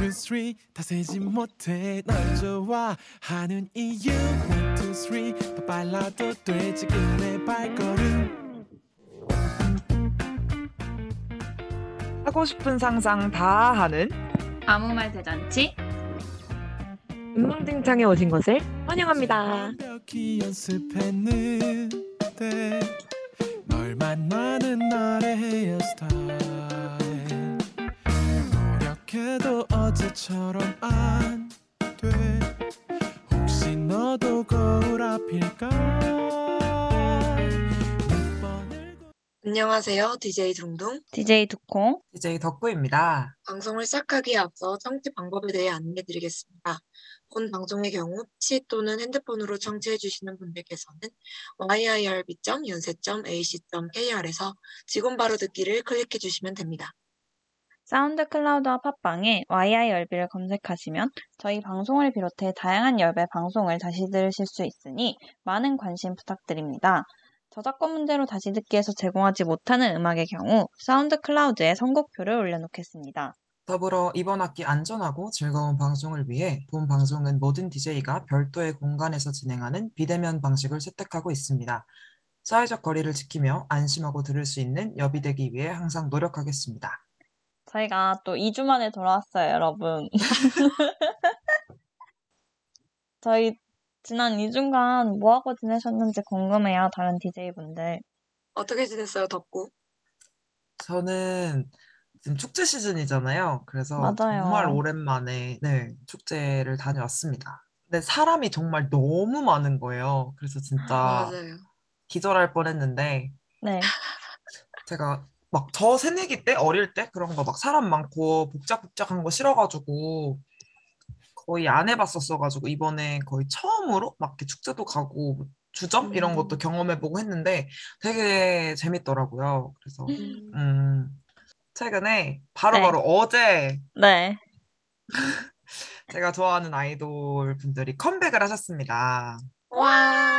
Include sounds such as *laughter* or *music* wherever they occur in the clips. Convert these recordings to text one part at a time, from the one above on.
two, three 다 세지 못해. 널 좋아하는 이유. One, two, three 더 빨라도 돼 지금 내 발걸음. 하고 싶은 상상 다 하는 아무 말 대잔치? 엉망진창에 오신 것을 환영합니다. 완벽히 연습했는데 널 만나는 날의 헤어스타일 노력해도 어제처럼 안 돼 혹시 너도 거울 앞일까 안녕하세요. DJ 둥둥. DJ 두콩 DJ 덕구입니다. 방송을 시작하기에 앞서 청취 방법에 대해 안내드리겠습니다. 본 방송의 경우 PC 또는 핸드폰으로 청취해 주시는 분들께서는 yirb.연세.ac.kr에서 지금 바로 듣기를 클릭해 주시면 됩니다. 사운드 클라우드와 팟빵에 YIRB를 검색하시면 저희 방송을 비롯해 다양한 열배 방송을 다시 들으실 수 있으니 많은 관심 부탁드립니다. 저작권 문제로 다시 듣기에서 제공하지 못하는 음악의 경우 사운드 클라우드에 선곡표를 올려놓겠습니다. 더불어 이번 학기 안전하고 즐거운 방송을 위해 본 방송은 모든 DJ가 별도의 공간에서 진행하는 비대면 방식을 채택하고 있습니다. 사회적 거리를 지키며 안심하고 들을 수 있는 여비되기 위해 항상 노력하겠습니다. 저희가 또 2주 만에 돌아왔어요, 여러분. *laughs* 저희 지난 2주간 뭐하고 지내셨는지 궁금해요, 다른 DJ분들. 어떻게 지냈어요, 덕구? 저는 지금 축제 시즌이잖아요. 그래서 맞아요. 정말 오랜만에 네, 축제를 다녀왔습니다. 근데 사람이 정말 너무 많은 거예요. 그래서 진짜 맞아요. 기절할 뻔했는데 네. 제가 막 저 새내기 때 어릴 때 그런 거 막 사람 많고 복작복작한 거 싫어가지고 거의 안 해봤었어가지고 이번에 거의 처음으로 막 이렇게 축제도 가고 뭐 주점 이런 것도 음. 경험해보고 했는데 되게 재밌더라고요. 그래서 음, 음 최근에 바로바로 어제 네. *laughs* 제가 좋아하는 아이돌 분들이 컴백을 하셨습니다. 와!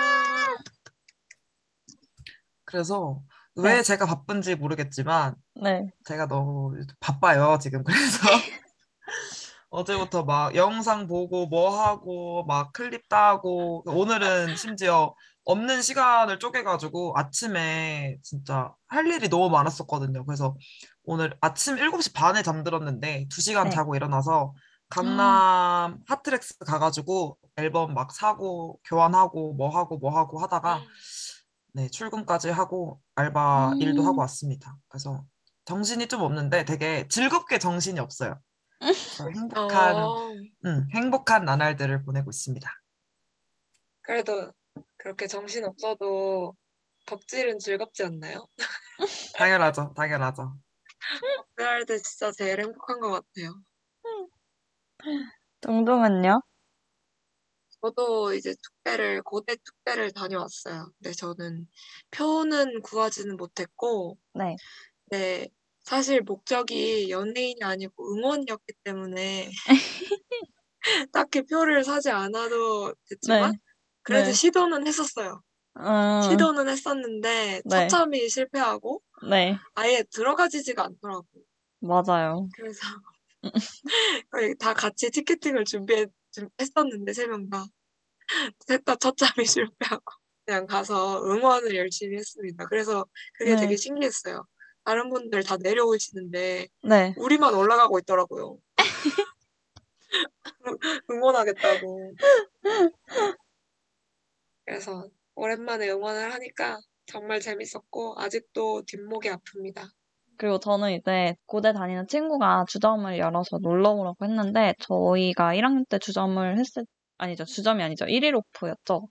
그래서 네. 왜 제가 바쁜지 모르겠지만 네. 제가 너무 바빠요, 지금. 그래서 *laughs* 어제부터 막 영상 보고 뭐 하고 막 클립 따고 오늘은 심지어 없는 시간을 쪼개가지고 아침에 진짜 할 일이 너무 많았었거든요. 그래서 오늘 아침 7시 반에 잠들었는데 2시간 네. 자고 일어나서 강남 핫트랙스 가가지고 앨범 막 사고 교환하고 뭐 하고 뭐 하고 하다가 네, 출근까지 하고 알바 일도 하고 음. 왔습니다. 그래서 정신이 좀 없는데 되게 즐겁게 정신이 없어요. 그래서 *laughs* 행복한, 어, 음, 행복한 나날들을 보내고 있습니다. 그래도 그렇게 정신 없어도 덕질은 즐겁지 않나요? *laughs* 당연하죠, 당연하죠. 그럴 때 진짜 제일 행복한 것 같아요. 동동은요? 저도 이제 축제를, 고대 축제를 다녀왔어요. 근데 저는 표는 구하지는 못했고, 네. 네, 사실 목적이 연예인이 아니고 응원이었기 때문에 *laughs* 딱히 표를 사지 않아도 됐지만, 네. 그래도 네. 시도는 했었어요. 음, 시도는 했었는데, 네. 처참히 실패하고, 네. 아예 들어가지지가 않더라고. 맞아요. 그래서 *laughs* 다 같이 티켓팅을 준비 했, 했었는데, 세 명 다. 셋다 처참히 실패하고. 그냥 가서 응원을 열심히 했습니다. 그래서 그게 네. 되게 신기했어요. 다른 분들 다 내려오시는데, 네. 우리만 올라가고 있더라고요. *laughs* 응원하겠다고. 그래서 오랜만에 응원을 하니까 정말 재밌었고, 아직도 뒷목이 아픕니다. 그리고 저는 이제 고대 다니는 친구가 주점을 열어서 놀러 오라고 했는데 저희가 1학년 때 주점을 했을 아니죠 주점이 아니죠 1일 오프였죠.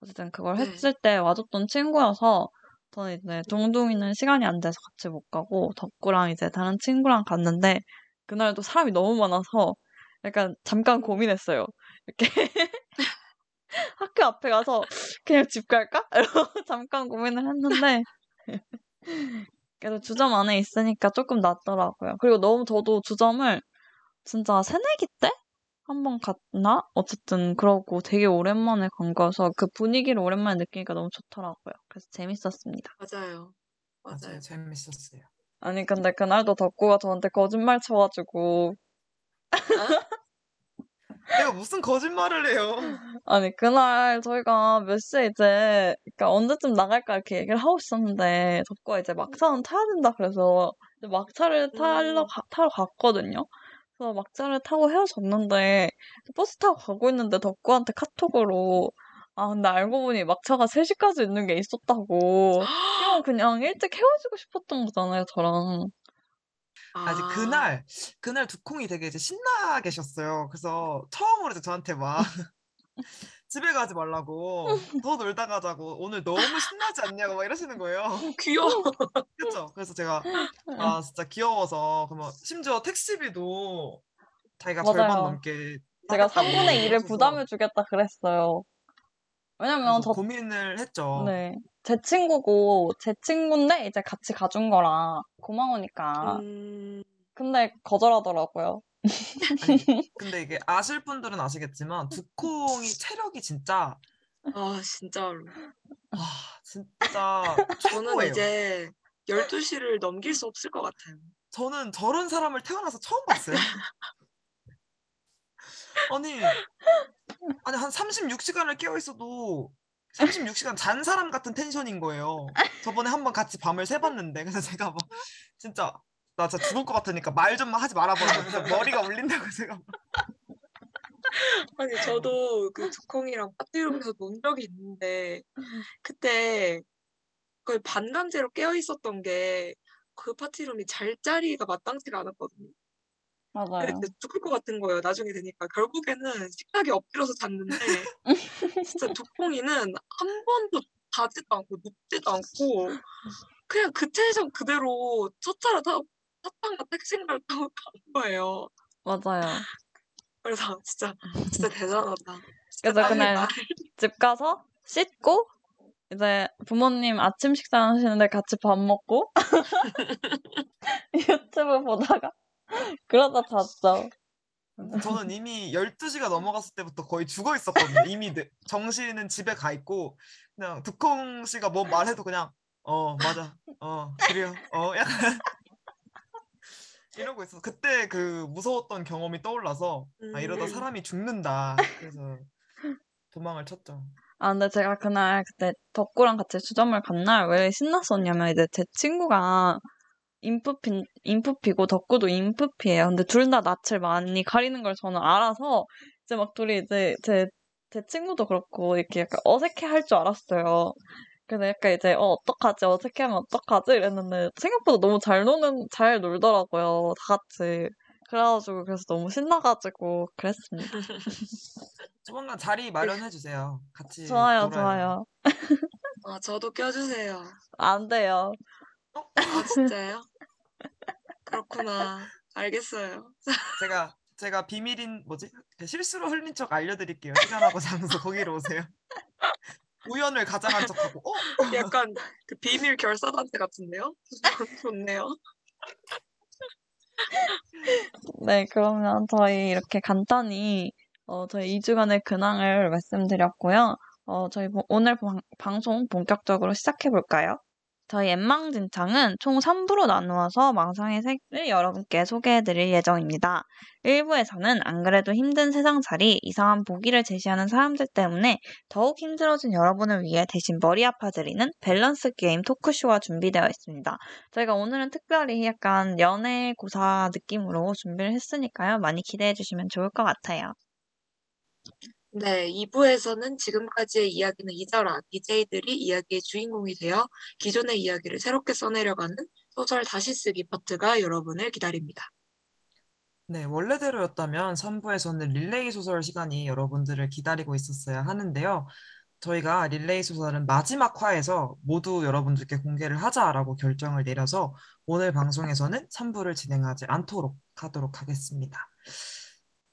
어쨌든 그걸 네. 했을 때 와줬던 친구여서 저는 이제 동둥이는 시간이 안 돼서 같이 못 가고 덕구랑 이제 다른 친구랑 갔는데 그날도 사람이 너무 많아서 약간 잠깐 고민했어요. 이렇게 *laughs* 학교 앞에 가서 그냥 집 갈까? *laughs* 이러고 잠깐 고민을 했는데 그래도 주점 안에 있으니까 조금 낫더라고요. 그리고 너무 저도 주점을 진짜 새내기 때 한 번 갔나? 어쨌든 그러고 되게 오랜만에 간 거여서 그 분위기를 오랜만에 느끼니까 너무 좋더라고요. 그래서 재밌었습니다. 맞아요. 맞아요. 맞아요, 재밌었어요. 아니 근데 그날도 덕구가 저한테 거짓말 쳐가지고 내가 무슨 거짓말을 해요. 아니, 그날 저희가 몇 시에 이제, 그러니까 언제쯤 나갈까 이렇게 얘기를 하고 있었는데, 덕구가 이제 막차는 타야 된다 그래서, 막차를 타러, 음. 가- 타러 갔거든요. 그래서 막차를 타고 헤어졌는데, 버스 타고 가고 있는데 덕구한테 카톡으로, 아, 근데 알고 보니 막차가 3시까지 있는 게 있었다고. 그냥 일찍 헤어지고 싶었던 거잖아요, 저랑. 아직 그날 그날 두콩이 되게 이제 신나 계셨어요. 그래서 처음으로 저한테 막 *laughs* 집에 가지 말라고 더 놀다 가자고 오늘 너무 신나지 않냐고 막 이러시는 거예요. 귀여워. 그렇죠. 그래서 제가 아 진짜 귀여워서 그러면 심지어 택시비도 자기가 절반 맞아요. 넘게 제가 하겠다고 3분의 1을 하셔서 부담해 주겠다 그랬어요. 왜냐면 저 고민을 했죠. 네. 제 친구고, 제 친구인데 이제 같이 가준 거라 고마우니까. 음, 근데 거절하더라고요. 아니, *laughs* 근데 이게 아실 분들은 아시겠지만 두콩이 체력이 진짜 아, 진짜로. 와 진짜 저는 최고예요. 이제 12시를 넘길 수 없을 것 같아요. 저는 저런 사람을 태어나서 처음 봤어요. *laughs* 아니, 아니 한 36시간을 깨어 있어도 36시간 잔 사람 같은 텐션인 거예요. 저번에 한번 같이 밤을 새봤는데 그래서 제가 막 진짜 나 진짜 죽을 것 같으니까 말 좀 하지 말아보라. 그래서 머리가 울린다고 제가 막 아니, 저도 그 두콩이랑 파티룸에서 논 적이 있는데, 그때 거의 반강제로 깨어 있었던 게, 그 파티룸이 잘 자리가 마땅치가 않았거든요. 맞아요. 근데 죽을 것 같은 거예요. 나중에 되니까. 결국에는 식탁에 엎드려서 잤는데, *laughs* 진짜 두콩이는 한 번도 자지도 않고 눕지도 않고, 그냥 그 텐션 그대로 첫 차를 타고, 탔다가 택시를 타고 간 거예요. 맞아요. 그래서 진짜, 진짜 대단하다. 진짜 그래서 그날 나- 집 가서 씻고, 이제 부모님 아침 식사 하시는데 같이 밥 먹고, *laughs* 유튜브 보다가, *laughs* 그러다 잤죠. 저는 이미 12시가 넘어갔을 때부터 거의 죽어 있었거든요. 이미 내- 정신은 집에 가 있고 그냥 두콩 씨가 뭐 말해도 그냥 어 맞아 어 그래요 어 약간 *laughs* 이러고 있어. 그때 그 무서웠던 경험이 떠올라서 아 이러다 음. 사람이 죽는다. 그래서 도망을 쳤죠. 아, 근데 제가 그날 그때 덕구랑 같이 주점을 간 날 왜 신났었냐면 이제 제 친구가 인프피, 인프피고 덕구도 인프피예요. 근데 둘 다 낯을 많이 가리는 걸 저는 알아서 이제 막 둘이 이제 제, 제 친구도 그렇고 이렇게 약간 어색해 할 줄 알았어요. 그래서 약간 이제 어 어떡하지 어색해하면 어떡하지 이랬는데 생각보다 너무 잘 노는 잘 놀더라고요 다 같이 그래가지고 그래서 너무 신나가지고 그랬습니다. *laughs* 조만간 자리 마련해 주세요. 같이 좋아요 놀아요. 좋아요 아, 저도 껴주세요. 안 돼요. 아, 진짜요? 그렇구나. 알겠어요. 제가 제가 비밀인 뭐지 그 실수로 흘린 척 알려드릴게요. 시간하고 장소 거기로 오세요. 우연을 가장한 척하고 어 약간 그 비밀 결사단체 같은데요? *laughs* 좋네요. 네, 그러면 저희 이렇게 간단히 어, 저희 2주간의 근황을 말씀드렸고요. 어, 저희 보- 오늘 방, 방송 본격적으로 시작해 볼까요? 저희 엠망진창은 총 3부로 나누어서 망상의 색을 여러분께 소개해드릴 예정입니다. 1부에서는 안 그래도 힘든 세상살이 이상한 보기를 제시하는 사람들 때문에 더욱 힘들어진 여러분을 위해 대신 머리 아파드리는 밸런스 게임 토크쇼가 준비되어 있습니다. 저희가 오늘은 특별히 약간 연애 고사 느낌으로 준비를 했으니까요. 많이 기대해 주시면 좋을 것 같아요. 네, 2부에서는 지금까지의 이야기는 잊어라. DJ들이 이야기의 주인공이 되어 기존의 이야기를 새롭게 써내려가는 소설 다시 쓰기 파트가 여러분을 기다립니다. 네, 원래대로였다면 3부에서는 릴레이 소설 시간이 여러분들을 기다리고 있었어야 하는데요. 저희가 릴레이 소설은 마지막 화에서 모두 여러분들께 공개를 하자라고 결정을 내려서 오늘 방송에서는 3부를 진행하지 않도록 하도록 하겠습니다.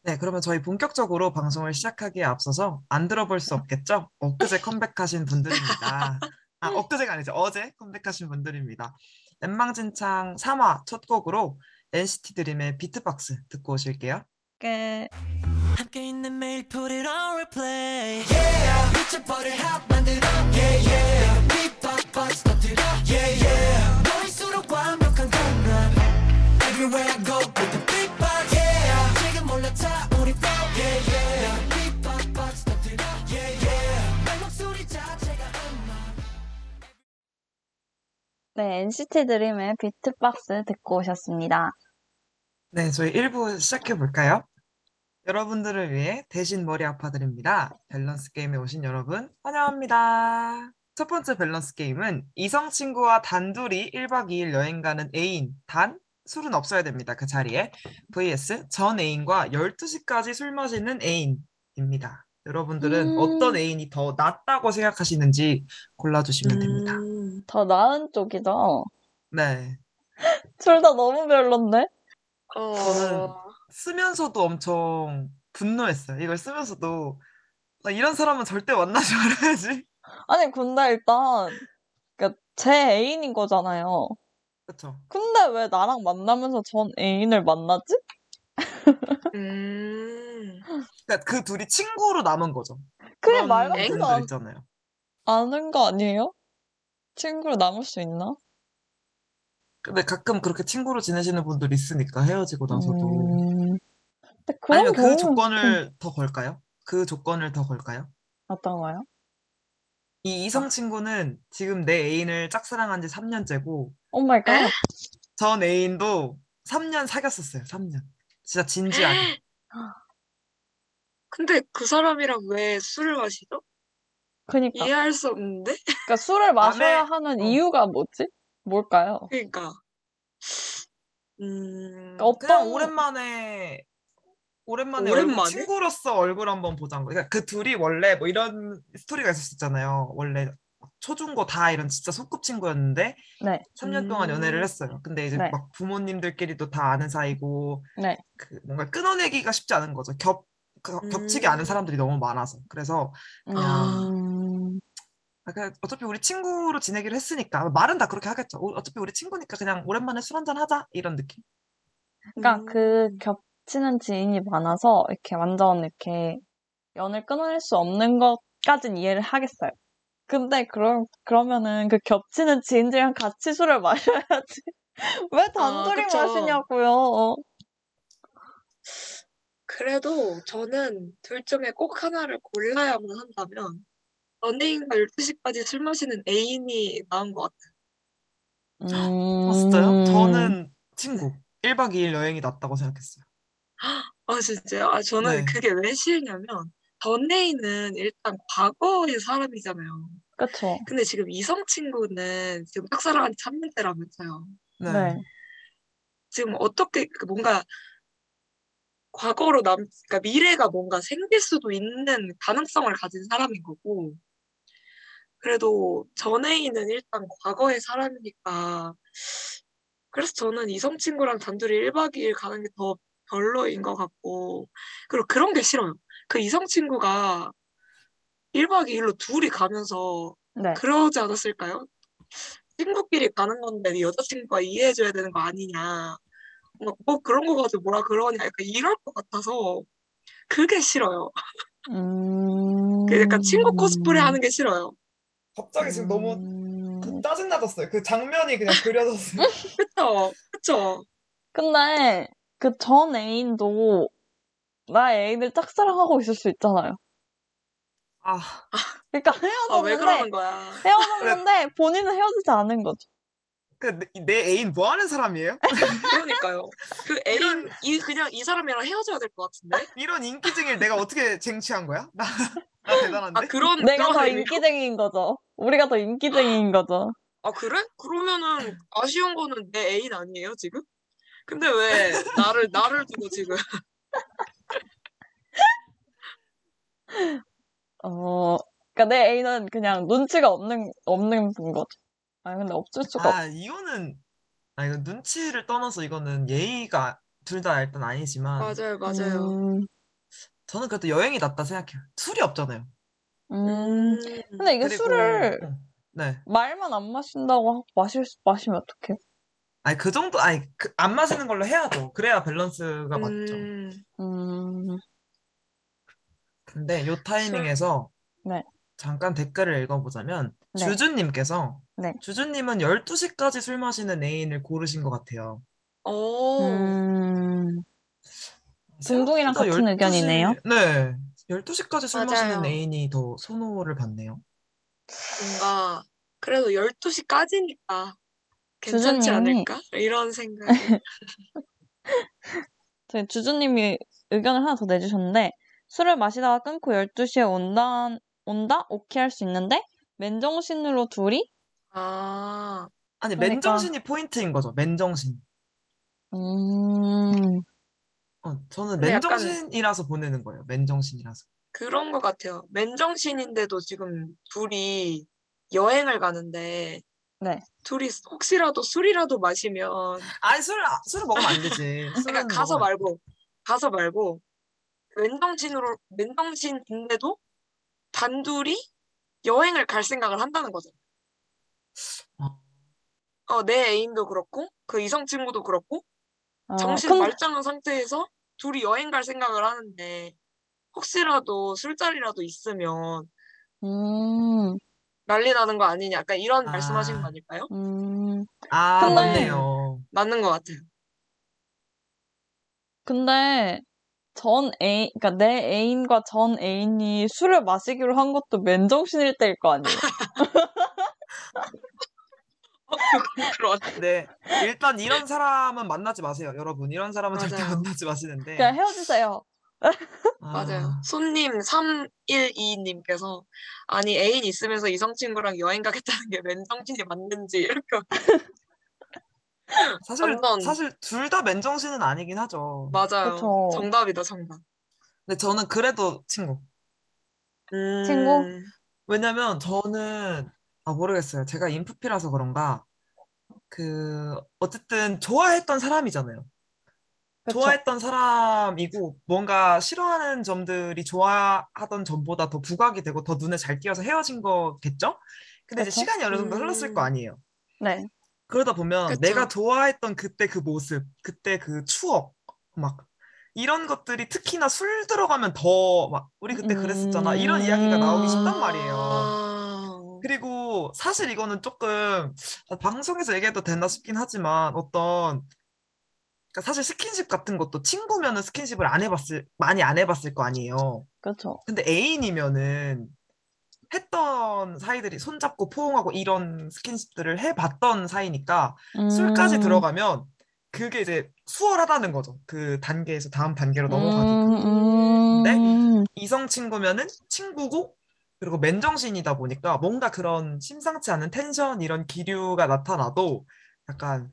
네, 그러면 저희 본격적으로 방송을 시작하기에 앞서서 안 들어볼 수 없겠죠? 엊그제 컴백하신 분들입니다. 아, 엊그제가 아니죠. 어제 컴백하신 분들입니다. 엠망진창 3화 첫 곡으로 NCT 드림의 비트박스 듣고 오실게요. 끝. 함께 있는 매일 put it on replay yeah 미쳐버릴 핫 만들어 yeah yeah 빅박박스 터뜨려 yeah yeah 너일수록 완벽한 공간 Everywhere I go 네, NCT 드림의 비트박스 듣고 오셨습니다. 네, 저희 1부 시작해 볼까요? 여러분들을 위해 대신 머리 아파드립니다. 밸런스 게임에 오신 여러분, 환영합니다. 첫 번째 밸런스 게임은 이성 친구와 단둘이 1박 2일 여행 가는 애인, 단 술은 없어야 됩니다. 그 자리에. vs 전 애인과 12시까지 술 마시는 애인입니다. 여러분들은 음. 어떤 애인이 더 낫다고 생각하시는지 골라주시면 됩니다. 음, 더 나은 쪽이죠? 네. *laughs* 둘 다 너무 별론데? 어, 저는 쓰면서도 엄청 분노했어요. 이걸 쓰면서도 나 이런 사람은 절대 만나지 말아야지. 아니, 근데 일단, 그제 애인인 거잖아요. 그렇죠. 근데 왜 나랑 만나면서 전 애인을 만나지? 음, *laughs* 그러니까 그 둘이 친구로 남은 거죠. 그게 그런 말 같지도 않, 있잖아요. 않은 거 아니에요? 친구로 남을 수 있나? 근데 가끔 그렇게 친구로 지내시는 분들 있으니까 헤어지고 나서도 음, 아니면 그 경우는 조건을 더 걸까요? 그 조건을 더 걸까요? 어떤 거요? 이 이성 친구는 지금 내 애인을 짝사랑한 지 3년째고 oh my god. 에? 전 애인도 3년 사귀었었어요. 3년. 진짜 진지하게. 근데 그 사람이랑 왜 술을 마시죠? 그니까. 이해할 수 없는데? *laughs* 그러니까 술을 마셔야 밤에- 하는 어. 이유가 뭐지? 뭘까요? 그러니까, 음, 어떤 그냥 오랜만에 오랜만에 오랜만에? 친구로서 얼굴 한번 보자는 거. 그러니까 그 둘이 원래 뭐 이런 스토리가 있었잖아요. 원래 초중고 다 이런 진짜 소꿉 친구였는데 네, 3년 동안 연애를 음. 했어요. 근데 이제 네. 막 부모님들끼리도 다 아는 사이고 네. 그 뭔가 끊어내기가 쉽지 않은 거죠. 겹 그- 겹치게 아는 음. 사람들이 너무 많아서. 그래서 음, 아, 그냥 어차피 우리 친구로 지내기로 했으니까 말은 다 그렇게 하겠죠. 어, 어차피 우리 친구니까 그냥 오랜만에 술 한잔 하자 이런 느낌. 그러니까 음, 그 겹치는 지인이 많아서 이렇게 완전 이렇게 연을 끊어낼 수 없는 것까진 이해를 하겠어요. 근데 그럼 그러면은 그 겹치는 지인들이랑 같이 술을 *laughs* 마셔야지. 왜 단둘이 그쵸. 마시냐고요. 그래도 저는 둘 중에 꼭 하나를 골라야만 한다면 연예인과 12시까지 술 마시는 애인이 나은 것 같아요. 음, 아, 진짜요? 저는 친구. 1박 2일 여행이 낫다고 생각했어요. 아, 진짜요? 아, 저는 네. 그게 왜 싫냐면 연예인은 일단 과거의 사람이잖아요. 그쵸. 근데 지금 이성 친구는 지금 짝사랑한 지 3년째라면서요. 네. 네. 지금 어떻게 그 뭔가 과거로 남, 그러니까 미래가 뭔가 생길 수도 있는 가능성을 가진 사람인 거고, 그래도 전애인은 일단 과거의 사람이니까, 그래서 저는 이성 친구랑 단둘이 1박 2일 가는 게 더 별로인 것 같고, 그리고 그런 게 싫어요. 그 이성 친구가 1박 2일로 둘이 가면서 네. 그러지 않았을까요? 친구끼리 가는 건데 여자친구가 이해해줘야 되는 거 아니냐. 뭐, 뭐 그런 거 가지고 뭐라 그러냐. 약간 이럴 것 같아서 그게 싫어요. 음. 그 약간 친구 코스프레 하는 게 싫어요. 갑자기 지금 너무 음. 그 짜증 나졌어요. 그 장면이 그냥 그려졌어요. *laughs* 그쵸? 그쵸? 근데 그 전 애인도 나의 애인을 짝사랑하고 있을 수 있잖아요. 아, 그러니까 아, 왜 헤어졌는데 그러는 거야? 헤어졌는데 본인은 헤어지지 않은 거죠. 그 내, 내 애인 뭐 하는 사람이에요? 그러니까요. 그 *laughs* 애인, 이, 그냥 이 사람이랑 헤어져야 될 것 같은데? *laughs* 이런 인기쟁이를 내가 어떻게 쟁취한 거야? 나, *laughs* 나 대단한데? 아, 그런, 내가 그런 더 의미로? 인기쟁이인 거죠. 우리가 더 인기쟁이인 거죠. 아, 그래? 그러면은 아쉬운 거는 내 애인 아니에요, 지금? 근데 왜 나를, 나를 두고 지금. 어, 그러니까 내 애인은 그냥 눈치가 없는 없는 분 거죠. 아 근데 없을 수가 없. 아, 이거는 아 이거 눈치를 떠나서 이거는 예의가 둘 다 일단 아니지만 맞아요, 맞아요. 음, 저는 그래도 여행이 낫다 생각해요. 술이 없잖아요. 음. 근데 이게 그리고 술을 어, 네. 말만 안 마신다고 하고 마실 수- 마시면 어떡해? 아니 그 정도 아니 그, 안 마시는 걸로 해야죠. 그래야 밸런스가 맞죠. 음, 음, 근데 요 타이밍에서 네. 잠깐 댓글을 읽어보자면 네. 주주님께서 네. 주주님은 12시까지 술 마시는 애인을 고르신 것 같아요. 오, 음, 둥둥이랑 생각보다 같은 의견이네요. 네. 12시까지 술 마시는 맞아요. 애인이 더 선호를 받네요. 뭔가, 그래도 12시까지니까 괜찮지 주주님이- 않을까? 이런 생각. 저희 *laughs* 주주님이 의견을 하나 더 내주셨는데 술을 마시다가 끊고 12시에 온다, 온다? 오케이 할 수 있는데 맨정신으로 둘이? 아, 아니 그러니까- 맨정신이 포인트인 거죠. 맨정신. 음, 어, 저는 근데 약간- 맨정신이라서 보내는 거예요. 맨정신이라서. 그런 것 같아요. 맨정신인데도 지금 둘이 여행을 가는데 네. 둘이 혹시라도 술이라도 마시면 아니 술 술을 먹으면 안 되지. *laughs* 그러니까 가서 먹으면 말고 가서 말고 맨정신으로 맨정신인데도 단둘이 여행을 갈 생각을 한다는 거죠. 어. 어, 내 애인도 그렇고 그 이성 친구도 그렇고 어, 정신 근데- 말짱한 상태에서 둘이 여행 갈 생각을 하는데 혹시라도 술자리라도 있으면 음, 난리 나는 거 아니냐 약간 이런 아. 말씀하신 거 아닐까요? 음. 아 근데- 맞네요. 맞는 것 같아요. 근데 전 애인, 그러니까 내 애인과 전 애인이 술을 마시기로 한 것도 맨정신일 때일 거 아니에요. *laughs* *laughs* 그런 네 일단 이런 사람은 만나지 마세요, 여러분. 이런 사람은 절대 맞아요. 만나지 마시는데. 그냥 헤어지세요. 맞아요. 아, 손님 312님께서 아니 애인 있으면서 이성 친구랑 여행 가겠다는 게 맨정신이 맞는지 이렇게 *laughs* 사실 완전- 사실 둘 다 맨정신은 아니긴 하죠. 맞아요. 그쵸. 정답이다 정답. 근데 저는 그래도 친구. 음, 친구? 왜냐면 저는 아 모르겠어요. 제가 인프피라서 그런가 그 어쨌든 좋아했던 사람이잖아요. 그쵸? 좋아했던 사람이고 뭔가 싫어하는 점들이 좋아하던 점보다 더 부각이 되고 더 눈에 잘 띄어서 헤어진 거겠죠? 근데 이제 그쵸? 시간이 어느 정도 흘렀을 거 음. 아니에요. 네. 그러다 보면 그쵸. 내가 좋아했던 그때 그 모습, 그때 그 추억, 막 이런 것들이 특히나 술 들어가면 더 막 우리 그때 그랬었잖아 이런 이야기가 나오기 쉽단 말이에요. 아, 그리고 사실 이거는 조금 방송에서 얘기해도 되나 싶긴 하지만 어떤 그러니까 사실 스킨십 같은 것도 친구면은 스킨십을 안 해봤을 많이 안 해봤을 거 아니에요. 그쵸. 근데 애인이면은 했던 사이들이 손잡고 포옹하고 이런 스킨십들을 해봤던 사이니까 술까지 음, 들어가면 그게 이제 수월하다는 거죠. 그 단계에서 다음 단계로 넘어가기가. 음, 네? 음, 이성 친구면은 친구고 그리고 맨정신이다 보니까 뭔가 그런 심상치 않은 텐션 이런 기류가 나타나도 약간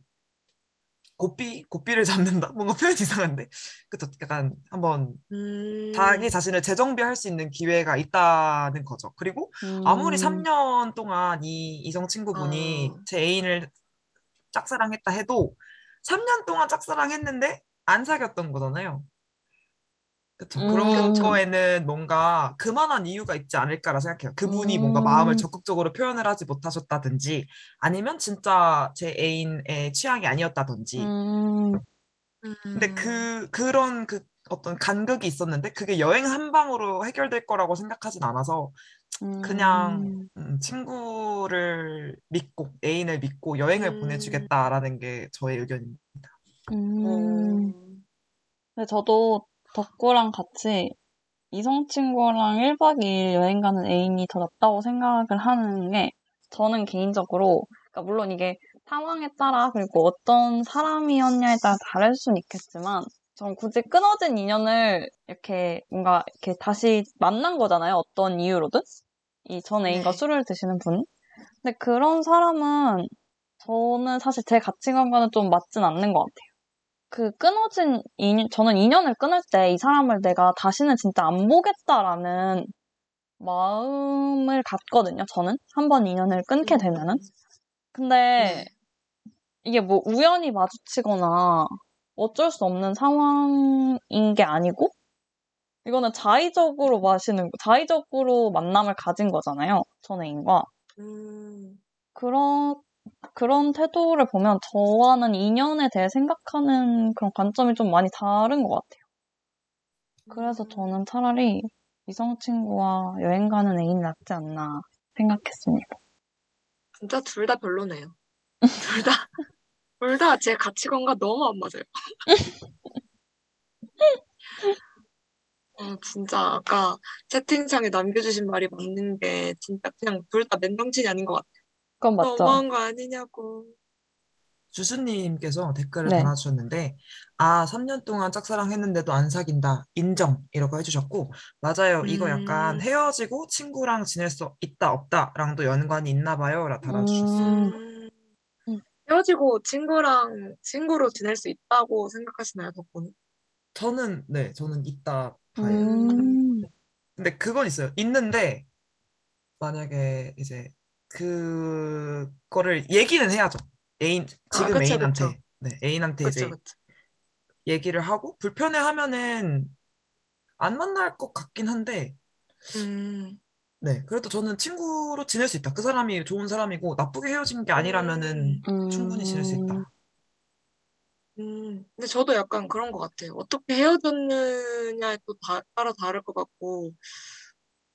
고삐 고삐를 *laughs* 잡는다 뭔가 표현 이상한데 그쵸 약간 한번 음, 자기 자신을 재정비할 수 있는 기회가 있다는 거죠 그리고 아무리 음. 3년 동안 이 이성 친구분이 아. 제 애인을 짝사랑했다 해도 3년 동안 짝사랑했는데 안 사귀었던 거잖아요. 그쵸. 음, 그런. 거에는 뭔가 그만한 이유가 있지 않을까라 생각해요. 그분이 뭔가 음. 마음을 적극적으로 표현을 하지 못하셨다든지 아니면 진짜 제 애인의 취향이 아니었다든지. 음, 근데 그, 그런 그 어떤 간극이 있었는데 그게 여행 한 방으로 해결될 거라고 생각하진 않아서 그냥 음, 친구를 믿고 애인을 믿고 여행을 음. 보내주겠다라는 게 저의 의견입니다. 음. 어, 근데 저도 덕구랑 같이 이성 친구랑 1박 2일 여행 가는 애인이 더 낫다고 생각을 하는 게 저는 개인적으로 그러니까 물론 이게 상황에 따라 그리고 어떤 사람이었냐에 따라 다를 수는 있겠지만 전 굳이 끊어진 인연을 이렇게 뭔가 이렇게 다시 만난 거잖아요. 어떤 이유로든 이 전 애인과 네. 술을 드시는 분. 근데 그런 사람은 저는 사실 제 가치관과는 좀 맞진 않는 것 같아요. 그 끊어진 인연, 저는 인연을 끊을 때 이 사람을 내가 다시는 진짜 안 보겠다라는 마음을 갖거든요, 저는. 한 번 인연을 끊게 되면은. 근데 네. 이게 뭐 우연히 마주치거나 어쩔 수 없는 상황인 게 아니고, 이거는 자의적으로 마시는, 자의적으로 만남을 가진 거잖아요, 전 애인과. 음, 그런, 그런 태도를 보면 저와는 인연에 대해 생각하는 그런 관점이 좀 많이 다른 것 같아요. 그래서 음. 저는 차라리 이성 친구와 여행 가는 애인이 낫지 않나 생각했습니다. 진짜 둘 다 별로네요. *laughs* 둘 다, 둘 다 제 가치관과 너무 안 맞아요. *laughs* 어, 진짜 아까 채팅창에 남겨주신 말이 맞는 게 진짜 그냥 둘 다 맨정신이 아닌 것 같아요. 그건 맞죠? 너무한 거 아니냐고. 주수님께서 댓글을 네. 달아주셨는데, 아, 3년 동안 짝사랑했는데도 안 사귄다. 인정. 이라고 해주셨고, 맞아요. 이거 약간 음. 헤어지고 친구랑 지낼 수 있다, 없다랑도 연관이 있나 봐요. 라 달아주셨어요. 음. 음. 음. 헤어지고 친구랑 친구로 지낼 수 있다고 생각하시나요, 덕분에? 저는, 네, 저는 있다 봐요. 음. 근데 그건 있어요. 있는데, 만약에 이제, 그거를 얘기는 해야죠. 애인, 아, 지금 그쵸, 애인한테. 그쵸. 네, 애인한테 그쵸, 이제. 얘기를 하고, 불편해 하면은 안 만날 것 같긴 한데, 음. 네, 그래도 저는 친구로 지낼 수 있다. 그 사람이 좋은 사람이고, 나쁘게 헤어진 게 아니라면은 음. 충분히 지낼 수 있다. 음, 근데 저도 약간 그런 것 같아요. 어떻게 헤어졌느냐에 또 다, 따라 다를 것 같고,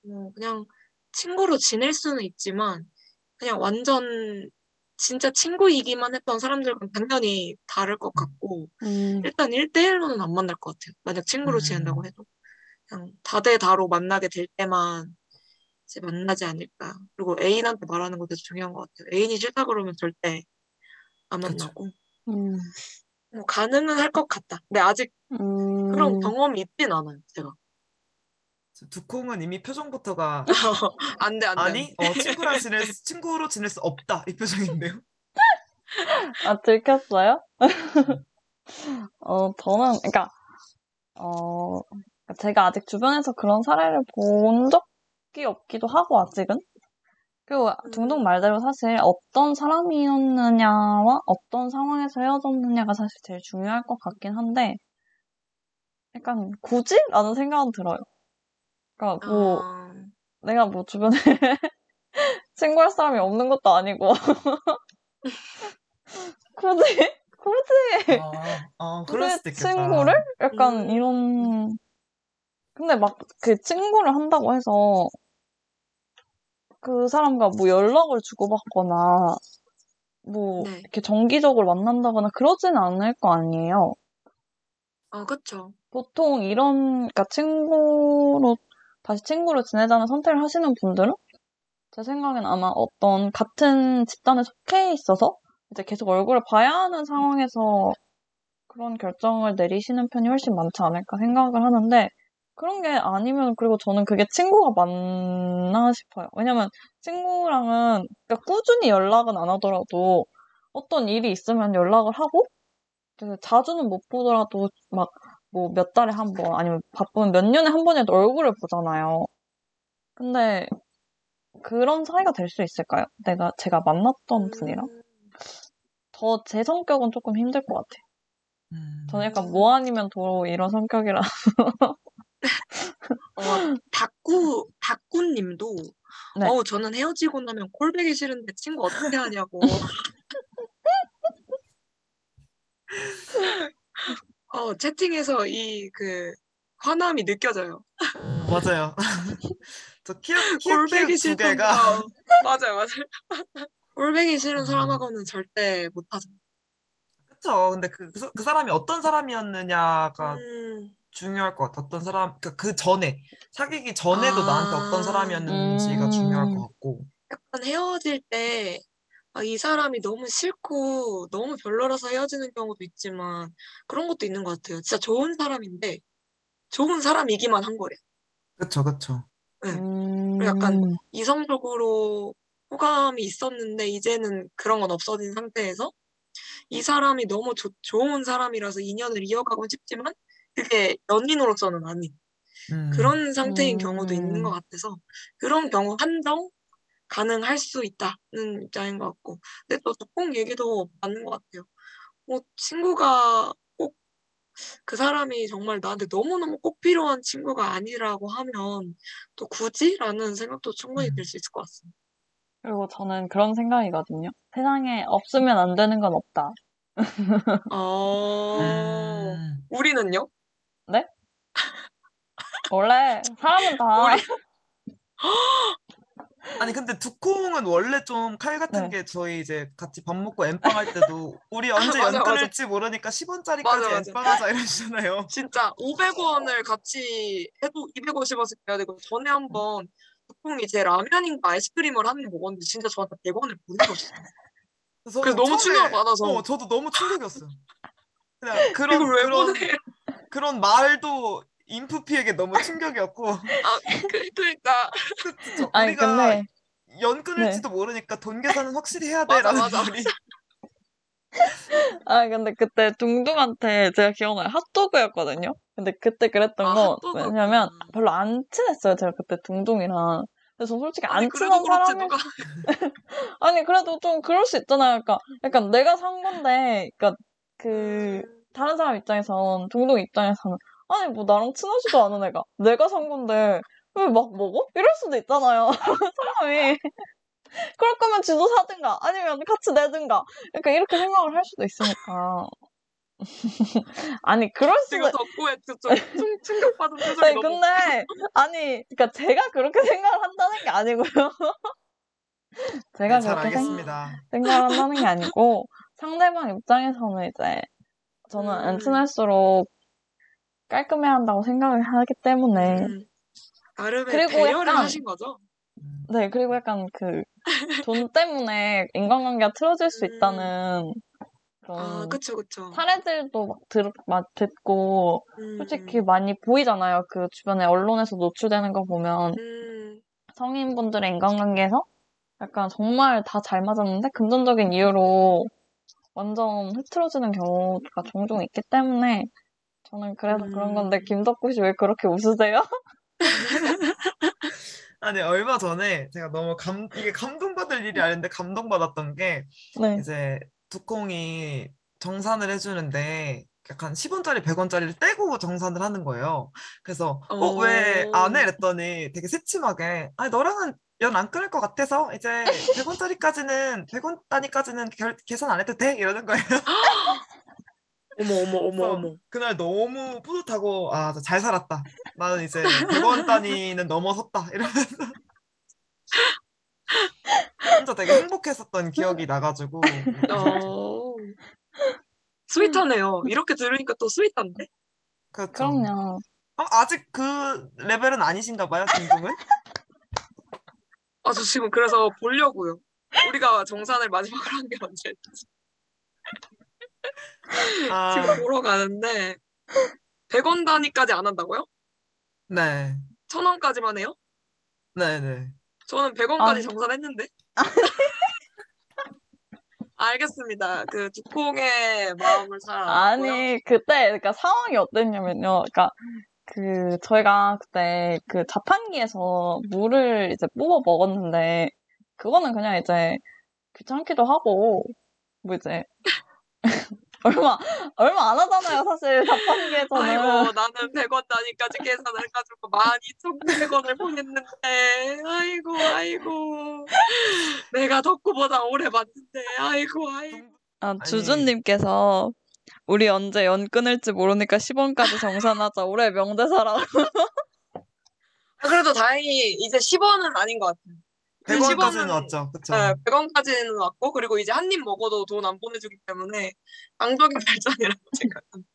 뭐 그냥 친구로 지낼 수는 있지만, 그냥 완전 진짜 친구이기만 했던 사람들과는 당연히 다를 것 같고, 음. 일단 1대1로는 안 만날 것 같아요. 만약 친구로 음. 지낸다고 해도. 그냥 다대다로 만나게 될 때만 이제 만나지 않을까. 그리고 애인한테 말하는 것도 중요한 것 같아요. 애인이 싫다 그러면 절대 안. 만나고. 음. 뭐 가능은 할 것 같다. 근데 아직 음. 그런 경험이 있진 않아요, 제가. 두콩은 이미 표정부터가, *laughs* 안 돼, 안 돼. 아니, 어, 친구랑 지낼 수, 친구로 지낼 수 없다. 이 표정인데요. *laughs* 아, 들켰어요? *laughs* 어, 저는, 그러니까, 어, 제가 아직 주변에서 그런 사례를 본 적이 없기도 하고, 아직은. 그리고 둥둥 말대로 사실 어떤 사람이었느냐와 어떤 상황에서 헤어졌느냐가 사실 제일 중요할 것 같긴 한데, 약간, 굳이? 라는 생각은 들어요. 그러니까 뭐, 아, 내가 뭐 주변에 *laughs* 친구할 사람이 없는 것도 아니고, *laughs* 굳이? 굳이? 아, 어, 그럴 굳이 수도 있겠다. 친구를? 약간 음. 이런. 근데 막 그 친구를 한다고 해서 그 사람과 뭐 연락을 주고받거나 뭐 네. 이렇게 정기적으로 만난다거나 그러지는 않을 거 아니에요. 아, 그쵸. 보통 이런, 그러니까 친구로, 다시 친구로 지내자는 선택을 하시는 분들은 제 생각엔 아마 어떤 같은 집단에 속해 있어서 이제 계속 얼굴을 봐야 하는 상황에서 그런 결정을 내리시는 편이 훨씬 많지 않을까 생각을 하는데 그런 게 아니면 그리고 저는 그게 친구가 맞나 싶어요. 왜냐면 친구랑은 그러니까 꾸준히 연락은 안 하더라도 어떤 일이 있으면 연락을 하고 자주는 못 보더라도 막 뭐 몇 달에 한 번 아니면 바쁘면 몇 년에 한 번이라도 얼굴을 보잖아요. 근데 그런 사이가 될 수 있을까요? 내가 제가 만났던 분이랑 음, 저제 성격은 조금 힘들 것 같아요. 음. 저는 약간 뭐 아니면 도로 이런 성격이라 어, 닭구, 닭구님도, 네. 어우, 저는 헤어지고 나면 콜백이 싫은데 친구 어떻게 하냐고. *laughs* *laughs* 어, 채팅에서 이 그 화남이 느껴져요. 맞아요. *laughs* 저 키읔, 키읔, 꼴배기 키읔 두 싫던 개가. 거. *laughs* 맞아요, 맞아요. *laughs* 꼴배기 싫은 음. 사람하고는 절대 못하죠. 그쵸. 근데 그, 그, 사- 그 사람이 어떤 사람이었느냐가 음, 중요할 것 같아. 어떤 사람, 그, 그 전에, 사귀기 전에도 나한테 어떤 아. 사람이었는지가 중요할 것 같고. 약간 헤어질 때, 아, 이 사람이 너무 싫고, 너무 별로라서 헤어지는 경우도 있지만, 그런 것도 있는 것 같아요. 진짜 좋은 사람인데, 좋은 사람이기만 한 거예요. 그쵸, 그쵸. 네. 음, 약간 이성적으로 호감이 있었는데, 이제는 그런 건 없어진 상태에서, 이 사람이 너무 좋- 좋은 사람이라서 인연을 이어가고 싶지만, 그게 연인으로서는 아닌 음. 그런 상태인 경우도 음. 있는 것 같아서, 그런 경우 한정 가능할 수 있다는 입장인 것 같고. 근데 또 덕봉 얘기도 맞는 것 같아요. 뭐, 친구가 꼭 그 사람이 정말 나한테 너무너무 꼭 필요한 친구가 아니라고 하면 또 굳이? 라는 생각도 충분히 음. 들수 있을 것 같습니다. 그리고 저는 그런 생각이거든요. 세상에 없으면 안 되는 건 없다. 어, 음. 우리는요? 원래 사람은 다 우리- *laughs* 아니, 근데 두콩은 원래 좀 칼 같은 네. 게 저희 이제 같이 밥 먹고 엠빵 할 때도 우리 *laughs* 언제 맞아, 연 맞아. 끊을지 모르니까 10원짜리까지 맞아, 맞아. 엠빵하자 이러시잖아요. *laughs* 진짜 500원을 같이 해도 250원씩 내야 되고 전에 한번 덕봉이 제 라면인가 아이스크림을 한번 먹었는데 진짜 저한테 100원을 보내줬어요. 그래서 너무 충격을 받아서. 어, 저도 너무 충격이었어요. 그냥 *laughs* 그런 그런? 그런 말도 인프 피에게 너무 충격이었고 아, 그, 그러니까 그쵸? 아니 우리가 근데 연 끊을지도 모르니까 돈 계산은 확실히 해야 맞아, 돼라는 맞아, 말이 아 근데 그때 둥둥한테 제가 기억나요 핫도그였거든요. 근데 그때 그랬던 아, 건 핫도그였구나. 왜냐면 별로 안 친했어요. 제가 그때 둥둥이랑. 그래서 솔직히 아니 안 친한 사람이 누가 *laughs* 아니 그래도 좀 그럴 수 있잖아요. 그러니까 약간 내가 산 건데, 그러니까 그 다른 사람 입장에선 둥둥 입장에서는 아니 뭐 나랑 친하지도 않은 애가 내가 산 건데 왜 막 먹어? 이럴 수도 있잖아요. *laughs* 사람이 그럴 거면 지도 사든가 아니면 같이 내든가 약간 이렇게 생각을 할 수도 있으니까 *laughs* 아니 그럴 수도 지금 덕구에 좀 충- 충격받은 표정이 네, 너무 근데 아니 그러니까 제가 그렇게 *laughs* 생각을 한다는 게 아니고요. 제가 네, 잘 그렇게 생, 알겠습니다. 생각을 한다는 게 아니고 상대방 입장에서는 이제 저는 안 음. 친할수록 깔끔해야 한다고 생각을 하기 때문에 음, 나름의 그리고 배려를 약간- 하신 거죠? 음. 네 그리고 약간 그 돈 때문에 인간관계가 틀어질 수 음. 있다는 그런 아, 그쵸, 그쵸. 사례들도 막, 들, 막 듣고 음, 솔직히 많이 보이잖아요. 그 주변에 언론에서 노출되는 거 보면 음, 성인분들의 인간관계에서 약간 정말 다 잘 맞았는데 금전적인 이유로 완전 흐트러지는 경우가 종종 있기 때문에 저는 그래서 그런 건데 음. 김덕구 씨 왜 그렇게 웃으세요? *laughs* 아니 얼마 전에 제가 너무 감 이게 감동받을 일이 아닌데 감동받았던 게 네. 이제 두콩이 정산을 해주는데 약간 10원짜리 100원짜리를 떼고 정산을 하는 거예요. 그래서 어 오. 왜안 해? 이랬더니 되게 새침하게 아니 너랑은 연 안 끊을 것 같아서 이제 100원짜리까지는 100원 단위까지는 결- 계산 안 해도 돼 이러는 거예요. *laughs* 어머, 어머, 어머, 어머. 그날 너무 뿌듯하고 아 잘 살았다. 나는 이제 100원 단위는 넘어섰다 이러면서 *laughs* 혼자 되게 행복했었던 기억이 나가지고 어, sweet하네요. 이렇게 들으니까 또 sweet한데? 그렇죠. 그럼요. 어, 아직 그 레벨은 아니신가 봐요, 김동은? 아, 저 지금 그래서 보려고요. 우리가 정산을 마지막으로 한 게 언제였지? 아, 지금 보러 가는데, 100원 단위까지 안 한다고요? 네, 1000원까지만 해요? 네, 네. 저는 100원까지 아니. 정산했는데. 알겠습니다. 그 두콩의 마음을 잘. 아니 그때 그러니까 상황이 어땠냐면요. 그러니까 그 저희가 그때 그 자판기에서 물을 이제 뽑아 먹었는데 그거는 그냥 이제 귀찮기도 하고 뭐 이제 *laughs* 얼마 얼마 안 하잖아요 사실. 자판기에서는 아이고 나는 100원 단위까지 계산을 해가지고 12,900원을 보냈는데. 아이고 아이고. 내가 덕구보다 오래 봤는데. 아이고 아이고. 아. 주준님께서 우리 언제 연 끊을지 모르니까 10원까지 정산하자. 올해 명대사라고. 아, 그래도 다행히 이제 10원은 아닌 것 같아요 100원까지는 10원은 왔죠, 그쵸? 네, 100원까지는 왔고 그리고 이제 한 입 먹어도 돈 안 보내주기 때문에 강적인 *laughs* 발전이라고 생각합니다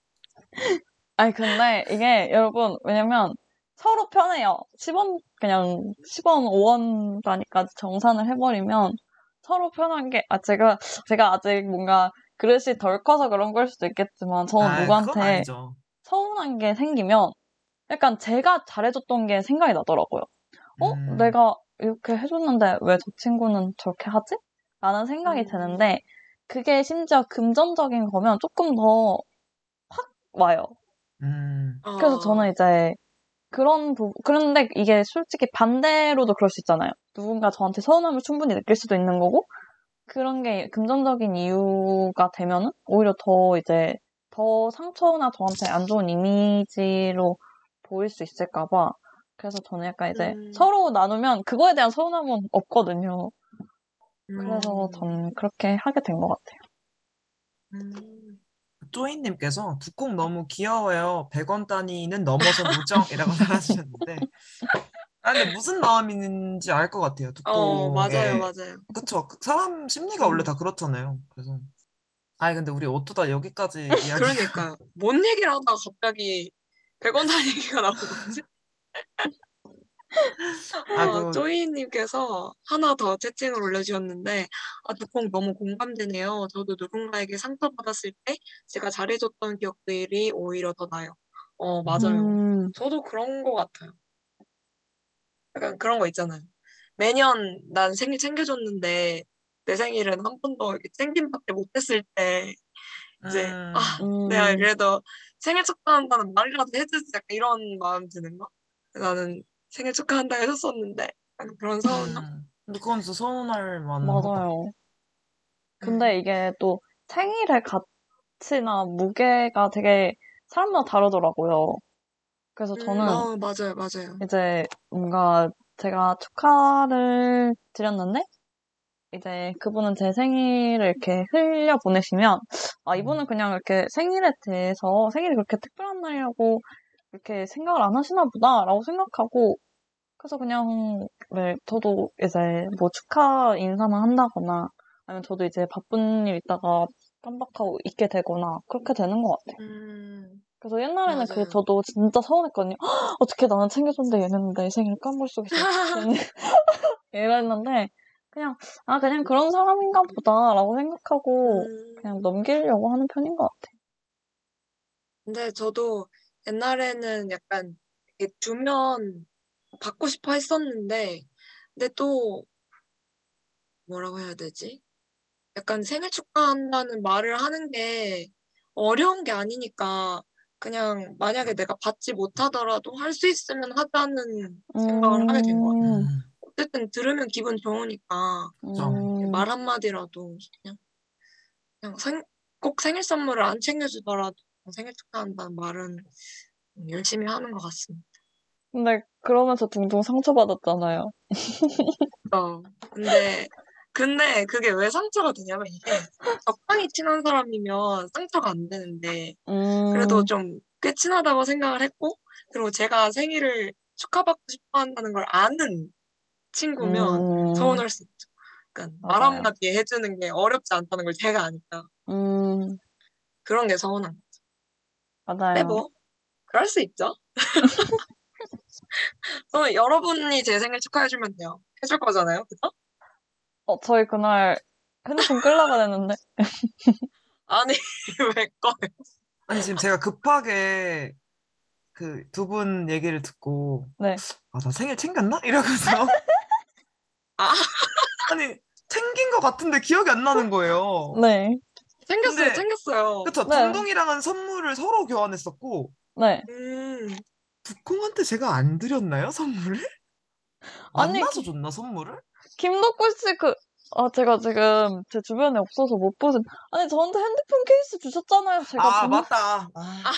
아니 근데 이게 여러분 왜냐면 서로 편해요 10원 그냥 10원 5원 단위까지 정산을 해버리면 서로 편한 게 아 제가 제가 아직 뭔가 그릇이 덜 커서 그런 걸 수도 있겠지만 저는 그건 누구한테. 서운한 게 생기면 약간 제가 잘해줬던 게 생각이 나더라고요 어? 음, 내가 이렇게 해줬는데 왜 저 친구는 저렇게 하지? 라는 생각이 음. 드는데 그게 심지어 금전적인 거면 조금 더 확 와요. 음, 그래서 어, 저는 이제 그런 부분, 그런데 이게 솔직히 반대로도 그럴 수 있잖아요. 누군가 저한테 서운함을 충분히 느낄 수도 있는 거고 그런 게 금전적인 이유가 되면은 오히려 더 이제 더 상처나 저한테 안 좋은 이미지로 보일 수 있을까봐 그래서 저는 약간 이제 음. 서로 나누면 그거에 대한 서운함은 없거든요. 그래서 음, 저는 그렇게 하게 된 것 같아요. 음. 쪼이님께서 두콩 너무 귀여워요. 100원 단위는 넘어서 무정이라고 달아주셨는데. *laughs* 아, 근데 무슨 마음인지 알 것 같아요, 어 맞아요. 맞아요 그쵸. 그 사람 심리가 원래 음. 다 그렇잖아요. 그래서. 아니, 근데 우리 어쩌다 여기까지 *laughs* 이야기. 그러니까요. 뭔 얘기를 하다가 갑자기 100원 단위 얘기가 나오는 거지? 아, 어, 그, 쪼이님께서 하나 더 채팅을 올려주셨는데, 아, 두콩 너무 공감되네요. 저도 누군가에게 상처받았을 때 제가 잘해줬던 기억들이 오히려 더 나요. 어, 맞아요. 음, 저도 그런 거 같아요. 약간 그런 거 있잖아요. 매년 난 생일 챙겨줬는데, 내 생일은 한 번도 이렇게 챙김밖에 못했을 때, 이제, 음, 아, 음, 내가 그래도 생일 축하한다는 말이라도 해주지 약간 이런 마음 드는 거? 나는 생일 축하한다 약간 그런 서운함? 음. 근데 그건 진짜 서운할 만하다. 맞아요. 근데 이게 또 생일의 가치나 무게가 되게 사람마다 다르더라고요. 그래서 음, 저는 어, 맞아요, 맞아요. 이제 뭔가 제가 축하를 드렸는데 이제 그분은 제 생일을 이렇게 흘려 보내시면 아 이분은 그냥 이렇게 생일에 대해서 생일이 그렇게 특별한 날이라고 이렇게 생각을 안 하시나 보다라고 생각하고 그래서 그냥 네 저도 이제 뭐 축하 인사만 한다거나 아니면 저도 이제 바쁜 일 있다가 깜빡하고 있게 되거나 그렇게 되는 것 같아요. 음, 그래서 옛날에는 그 맞아요. 저도 진짜 서운했거든요. "헉, 어떻게 나는 챙겨줬는데 얘는 내 생일. 얘는 *laughs* 이랬는데 그냥 아 그냥 그런 사람인가 보다라고 생각하고 음, 그냥 넘기려고 하는 편인 것 같아요. 근데 저도 옛날에는 약간 이렇게 주면 받고 싶어 했었는데, 근데 또 뭐라고 해야 되지? 약간 생일 축하한다는 말을 하는 게 어려운 게 아니니까 그냥 만약에 내가 받지 못하더라도 할 수 있으면 하자는 생각을 하게 된. 음, 음, 어쨌든 들으면 기분 좋으니까 음, 말 한마디라도 그냥 그냥 생, 꼭 생일 선물을 안 챙겨주더라도 생일 축하한다는 말은 열심히 하는 것 같습니다. 근데 그러면서 둥둥 상처받았잖아요. 어, 근데 근데 그게 왜 상처가 되냐면 이게 적당히 친한 사람이면 상처가 안 되는데 그래도 음, 좀꽤 친하다고 생각을 했고 그리고 제가 생일을 축하받고 싶어 한다는 걸 아는 친구면 음, 서운할 수 있죠. 그러니까 말 맞아요. 한마디 해주는 게 어렵지 않다는 걸 제가 아니까 음, 그런 게 서운한. 근데 맞아요. 뭐 그럴 수 있죠. *laughs* 저는 여러분이 제 생일 축하해주면 돼요. 해줄 거잖아요, 그죠? 어, 저희 그날 핸드폰 끌라가 됐는데. *laughs* 아니 *laughs* 왜 거예요? 아니, 지금 제가 급하게 그 두 분 얘기를 듣고, 네. 아, 나 생일 챙겼나? 이러면서. 아. 아니, 챙긴 것 같은데 기억이 안 나는 거예요. 네. 챙겼어요, 근데- 챙겼어요. 그쵸? 네. 둥둥이랑은 선물을 서로 교환했었고, 네. 음, 두콩한테 제가 안 드렸나요? 선물을? 아니, 만나서 줬나, 선물을? 김덕구 씨 그, 아, 제가 지금 제 주변에 없어서 못 보신. 아니, 저한테 핸드폰 케이스 주셨잖아요. 제가 아, 정말- 맞다. 아,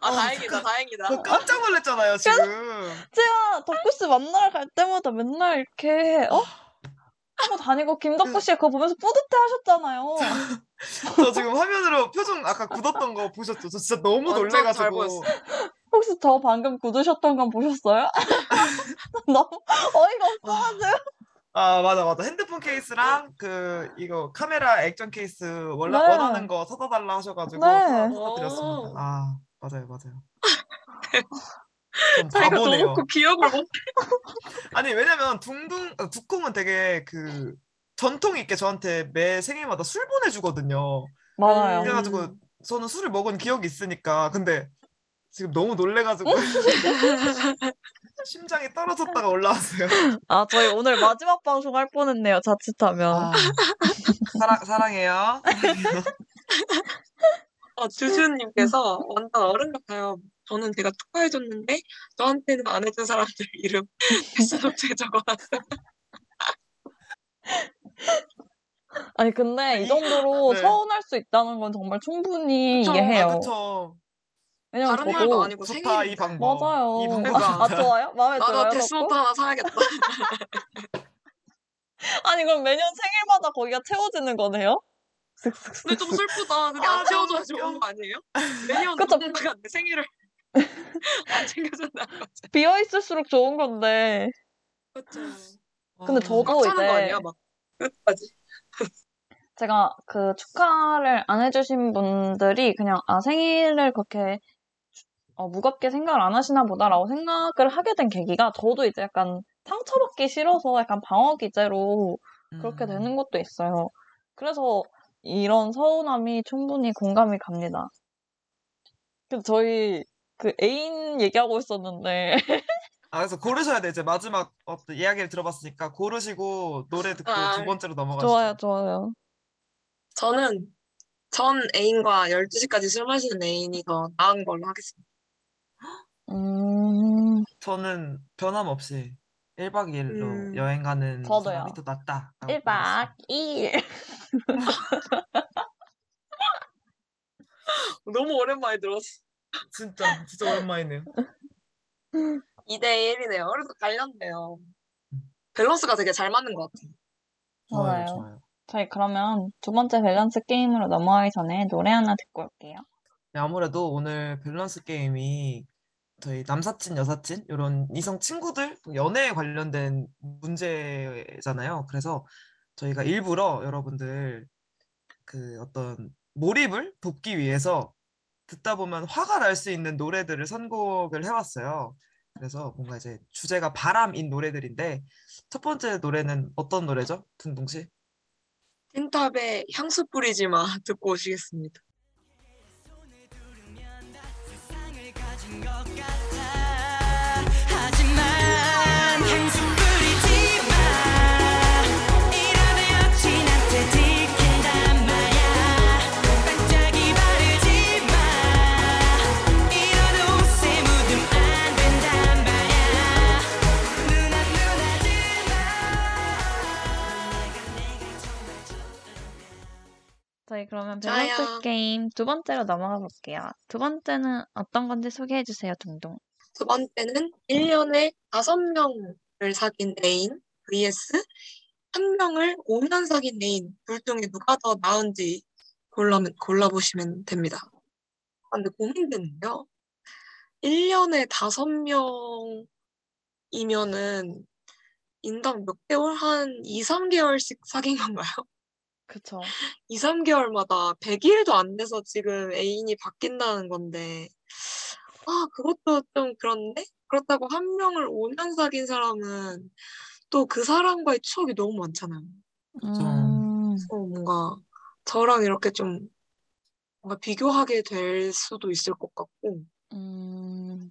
아 어, 다행이다. 다행이다. 저 깜짝 놀랐잖아요, 지금. 제가 덕구 씨 만나러 갈 때마다 맨날 이렇게, 어? 하고 다니고 김덕구 씨 그거 보면서 뿌듯해 하셨잖아요. 저 지금 화면으로 표정 아까 굳었던 거 보셨죠? 저 진짜 너무 놀래가지고. 혹시 저 방금 굳으셨던 건 보셨어요? *laughs* 너무 어이가 없어가지고. 아, 맞아, 맞아. 핸드폰 케이스랑 그, 이거 카메라 액션 케이스 원라, 네. 원하는 거 사다 달라 하셔가지고 네. 사다, 드렸습니다. 오. 아, 맞아요, 맞아요. 바보네요. 너무 기억을 못. 아니, 왜냐면 둥둥, 아, 두콩은 되게 그, 전통 있게 저한테 매 생일마다 술 보내주거든요. 맞아요. 그래가지고 음. 저는 술을 먹은 기억이 있으니까. 근데 지금 너무 놀래가지고 *laughs* 심장이 떨어졌다가 올라왔어요. 아, 저희 오늘 마지막 방송 할 뻔했네요. 자칫하면. 아, 사랑, 사랑해요. 어, 주주님께서 완전 어른 같아요. 저는 제가 축하해줬는데 저한테는 안 해준 사람들 이름 *laughs* 패스노트에 적어놨어요. 아니, 근데 이 정도로 네. 서운할 수 있다는 건 정말 충분히 그쵸. 이해해요. 아, 그쵸. 왜냐면 다른 저도 말도 아니고 좋다, 이. 방법. 맞아요. 이 방법. 그러니까. 아, 좋아요? 마음에 들어요? 나도 데스노트? 하나 사야겠다. *laughs* 아니, 그럼 매년 생일마다 거기가 채워지는 거네요? 근데 좀 슬프다. 그게 아, 안 너무 좋은 거 아니에요? 매년 그쵸. 누군가가 내 생일을 *laughs* 안 챙겨준다는 거지. 비어 있을수록 좋은 건데. 그쵸. 근데 저도 꽉 차는 거 이제- 아니야? 막 끝까지. 제가 그 축하를 안 해주신 분들이 그냥 아 생일을 그렇게 어, 무겁게 생각을 안 하시나 보다라고 생각을 하게 된 계기가 저도 이제 약간 상처받기 싫어서 약간 방어 기제로 그렇게 음. 되는 것도 있어요. 그래서 이런 서운함이 충분히 공감이 갑니다. 근데 저희 그 애인 얘기하고 있었는데 *laughs* 아, 그래서 고르셔야 돼. 이제 마지막 어떤 이야기를 들어봤으니까 고르시고 노래 듣고 아, 두 번째로 넘어가시죠. 좋아요, 좋아요. 저는 전 애인과 12시까지 술 마시는 애인이 더 나은 걸로 하겠습니다. 음, 저는 변함없이 1박 2일로 음. 여행 가는 저도요. 사람이 더 낫다. 1박 2일. 너무 오랜만에 들었어. 진짜 진짜 오랜만이네요. *laughs* 2대 1이네요. 그래도 갈렸네요. 밸런스가 되게 잘 맞는 것 같아요. 좋아요. 좋아요, 좋아요. 저희 그러면 두 번째 밸런스 게임으로 넘어가기 전에 노래 하나 듣고 올게요. 네, 아무래도 오늘 밸런스 게임이 저희 남사친, 여사친 이런 이성 친구들 연애에 관련된 문제잖아요. 그래서 저희가 일부러 여러분들 그 어떤 몰입을 돕기 위해서 듣다 보면 화가 날 수 있는 노래들을 선곡을 해왔어요. 그래서 뭔가 이제 주제가 바람인 노래들인데 첫 번째 노래는 어떤 노래죠? 둥둥 씨? 틴탑의 향수 뿌리지 마 *laughs* 듣고 오시겠습니다. 저희 그러면 좋아요. 밸런스 게임 두 번째로 넘어가 볼게요. 두 번째는 어떤 건지 소개해 주세요, 둥둥. 두 번째는 1년에 5명을 사귄 애인 vs 한 명을 5년 사귄 애인 둘 중에 누가 더 나은지 골라면, 골라보시면 됩니다. 아, 근데 고민되는데요. 1년에 5명이면은 인당 몇 개월? 한 2, 3개월씩 사귄 건가요? 그쵸. 2, 3개월마다 100일도 안 돼서 지금 애인이 바뀐다는 건데, 아, 그것도 좀 그런데? 그렇다고 한 명을 5년 사귄 사람은 또 그 사람과의 추억이 너무 많잖아요. 음, 그래서 뭔가 저랑 이렇게 좀 뭔가 비교하게 될 수도 있을 것 같고, 음.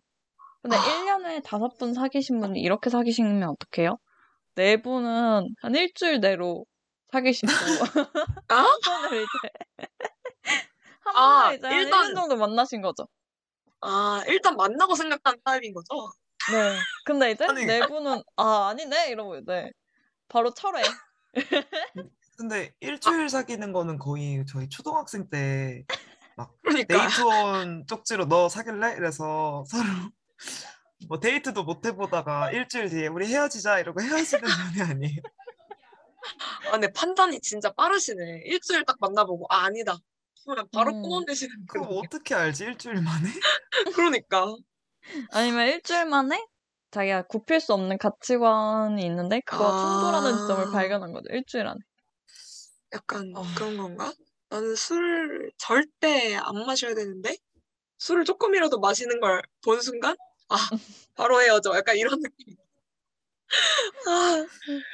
근데 아. 1년에 다섯 분 사귀신 분이 이렇게 사귀시면 어떡해요? 네 분은 한 일주일 내로 사귀시고, 아? *laughs* 한 분을 이제, *laughs* 한 아, 분을 이제 한 일단- 1년 정도 만나신 거죠. 아, 일단 만나고 생각하는 타입인 거죠? 네. 근데 이제 아니. 네 분은, 아, 아니네? 이러고 이제, 바로 철회. 근데 일주일 사귀는 거는 거의 저희 초등학생 때 그러니까. 데이트원 쪽지로 너 사귈래? 이래서 서로 뭐 데이트도 못 해보다가 일주일 뒤에 우리 헤어지자 이러고 헤어지는 *laughs* 연애 아니에요? 아, 근데 판단이 진짜 빠르시네. 일주일 딱 만나보고, 아, 아니다. 그러면 바로 음. 그럼 거. 어떻게 알지 일주일 만에? *laughs* 그러니까. 아니면 일주일 만에 자기가 굽힐 수 없는 가치관이 있는데, 그거와 아. 충돌하는 점을 발견한 거죠. 일주일 안에. 약간 아. 그런 건가? 나는 술을 절대 안 마셔야 되는데 술을 조금이라도 마시는 걸 본 순간 아 *laughs* 바로 헤어져 약간 이런 느낌. *laughs* 아,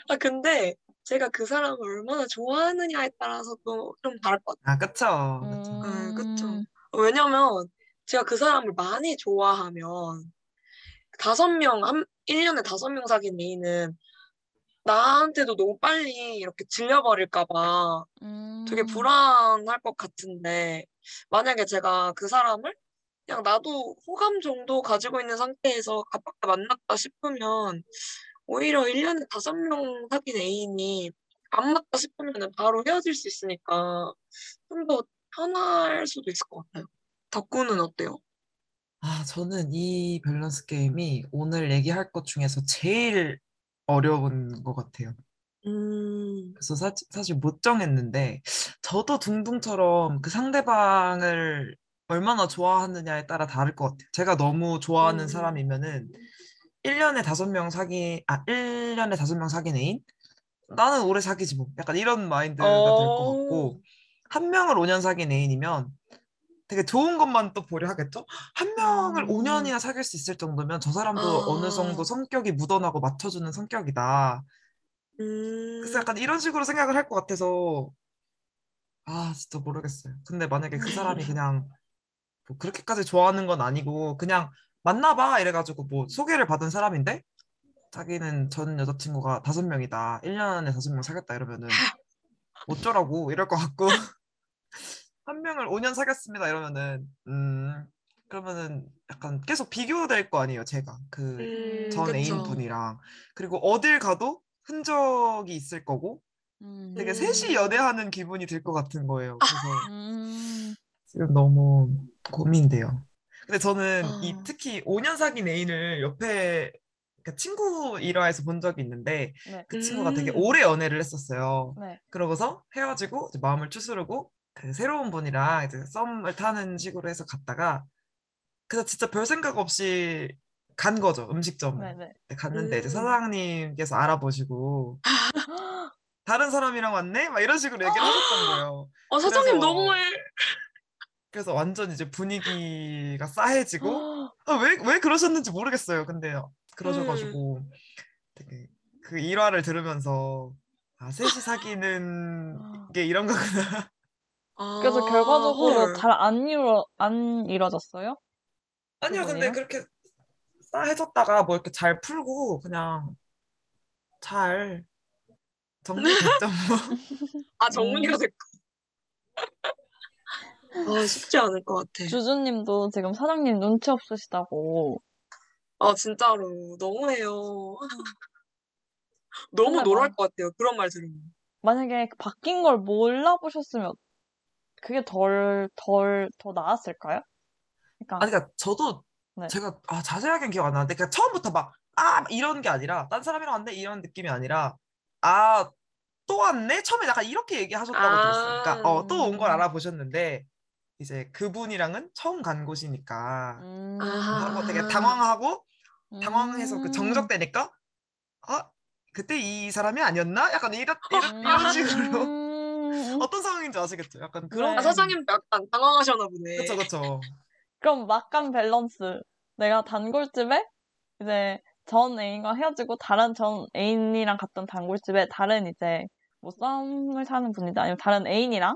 아 근데 제가 그 사람을 얼마나 좋아하느냐에 따라서도 좀 다를 것 같아요. 아 그쵸 그쵸 네, 그쵸. 음, 왜냐면 제가 그 사람을 많이 좋아하면 다섯 명, 한, 1년에 다섯 명 사귄 애인은 나한테도 너무 빨리 이렇게 질려버릴까봐 음. 되게 불안할 것 같은데, 만약에 제가 그 사람을 그냥 나도 호감 정도 가지고 있는 상태에서 가볍게 만났다 싶으면, 오히려 1년에 다섯 명 사귄 애인이 안 맞다 싶으면 바로 헤어질 수 있으니까 좀 더 편할 수도 있을 것 같아요. 덕구는 어때요? 아 저는 이 밸런스 게임이 오늘 얘기할 것 중에서 제일 어려운 것 같아요 음, 그래서 사, 사실 못 정했는데 저도 둥둥처럼 그 상대방을 얼마나 좋아하느냐에 따라 다를 것 같아요. 제가 너무 좋아하는 음. 사람이면은 1년에 다섯 명 사기 아 1년에 다섯 명 사귄 애인 나는 오래 사귀지 뭐 약간 이런 마인드가 될것 어. 같고 한 명을 5년 사귄 애인이면 되게 좋은 것만 또 보려 하겠죠? 한 명을 음. 5년이나 사귈 수 있을 정도면 저 사람도 아. 어느 정도 성격이 묻어나고 맞춰주는 성격이다. 음. 그래서 약간 이런 식으로 생각을 할 것 같아서 아 진짜 모르겠어요. 근데 만약에 그 사람이 *laughs* 그냥 뭐 그렇게까지 좋아하는 건 아니고 그냥 만나봐 이래가지고 뭐 소개를 받은 사람인데 자기는 전 여자친구가 다섯 명이다. 1년에 다섯 명 사귀었다 이러면은 *laughs* 어쩌라고 이럴 것 같고 *laughs* 한 명을 5년 사귀었습니다 이러면은 음 그러면은 약간 계속 비교될 거 아니에요 제가 그 음, 전. 애인분이랑 그리고 어딜 가도 흔적이 있을 거고 음. 되게 음. 셋이 연애하는 기분이 들 것 같은 거예요. 그래서 음. 지금 너무 고민돼요. 근데 저는 이 아. 특히 5년 사귄 애인을 옆에 그러니까 친구 일화에서 본 적이 있는데 네. 그 친구가 되게 음. 오래 연애를 했었어요. 네. 그러고서 헤어지고 이제 마음을 추스르고 그 새로운 분이랑 이제 썸을 타는 식으로 해서 갔다가 그래서 진짜 별 생각 없이 간 거죠 음식점을 네네. 갔는데 이제 음. 사장님께서 알아보시고 *gasps* 다른 사람이랑 왔네 막 이런 식으로 얘기를 *gasps* 하셨던 거예요. 어, 사장님 그래서- 너무해. 그래서 완전 이제 분위기가 싸해지고 어. 아, 왜, 왜 그러셨는지 모르겠어요. 근데 그러셔가지고 음. 되게 그 일화를 들으면서 아, 셋이 사귀는 게 이런 거구나. 그래서 아, 결과적으로 헐. 잘안 이루 안 이뤄졌어요? 아니요, 근데 그분이랑? 그렇게 싸해졌다가 뭐 이렇게 잘 풀고 그냥 잘 정리됐죠. 뭐. *laughs* 아, 정리가 음. 됐고. 아, 쉽지 않을 것 같아. 주주님도 지금 사장님 눈치 없으시다고. 아, 진짜로. 너무해요. *laughs* 너무 막- 것 같아요. 그런 말 들으면. 만약에 바뀐 걸 몰라보셨으면 그게 덜, 덜, 더 나았을까요? 그러니까, 아니, 그러니까 저도 네. 제가 아, 자세하게는 기억 안 나는데 그냥 처음부터 막 아, 이런 게 아니라 딴 사람이랑 왔네 이런 느낌이 아니라 아, 또 왔네? 처음에 약간 이렇게 얘기하셨다고 아. 들었어요. 그러니까 어, 또 온걸 음. 알아보셨는데 이제 그분이랑은 처음 간 곳이니까 음. 하고 되게 당황하고 당황해서 그 음. 정적되니까 아, 그때 이 사람이 아니었나? 약간 이런 이런, 이런 아. 식으로 음. 어떤 상황인지 아시겠죠? 약간 그런 네. 아, 사장님도 약간 당황하셨나 보네. 그쵸 그쵸. 그럼 막간 밸런스. 내가 단골집에 이제 전 애인과 헤어지고 다른 전 애인이랑 갔던 단골집에 다른 이제 뭐 썸을 타는 분이다 아니면 다른 애인이랑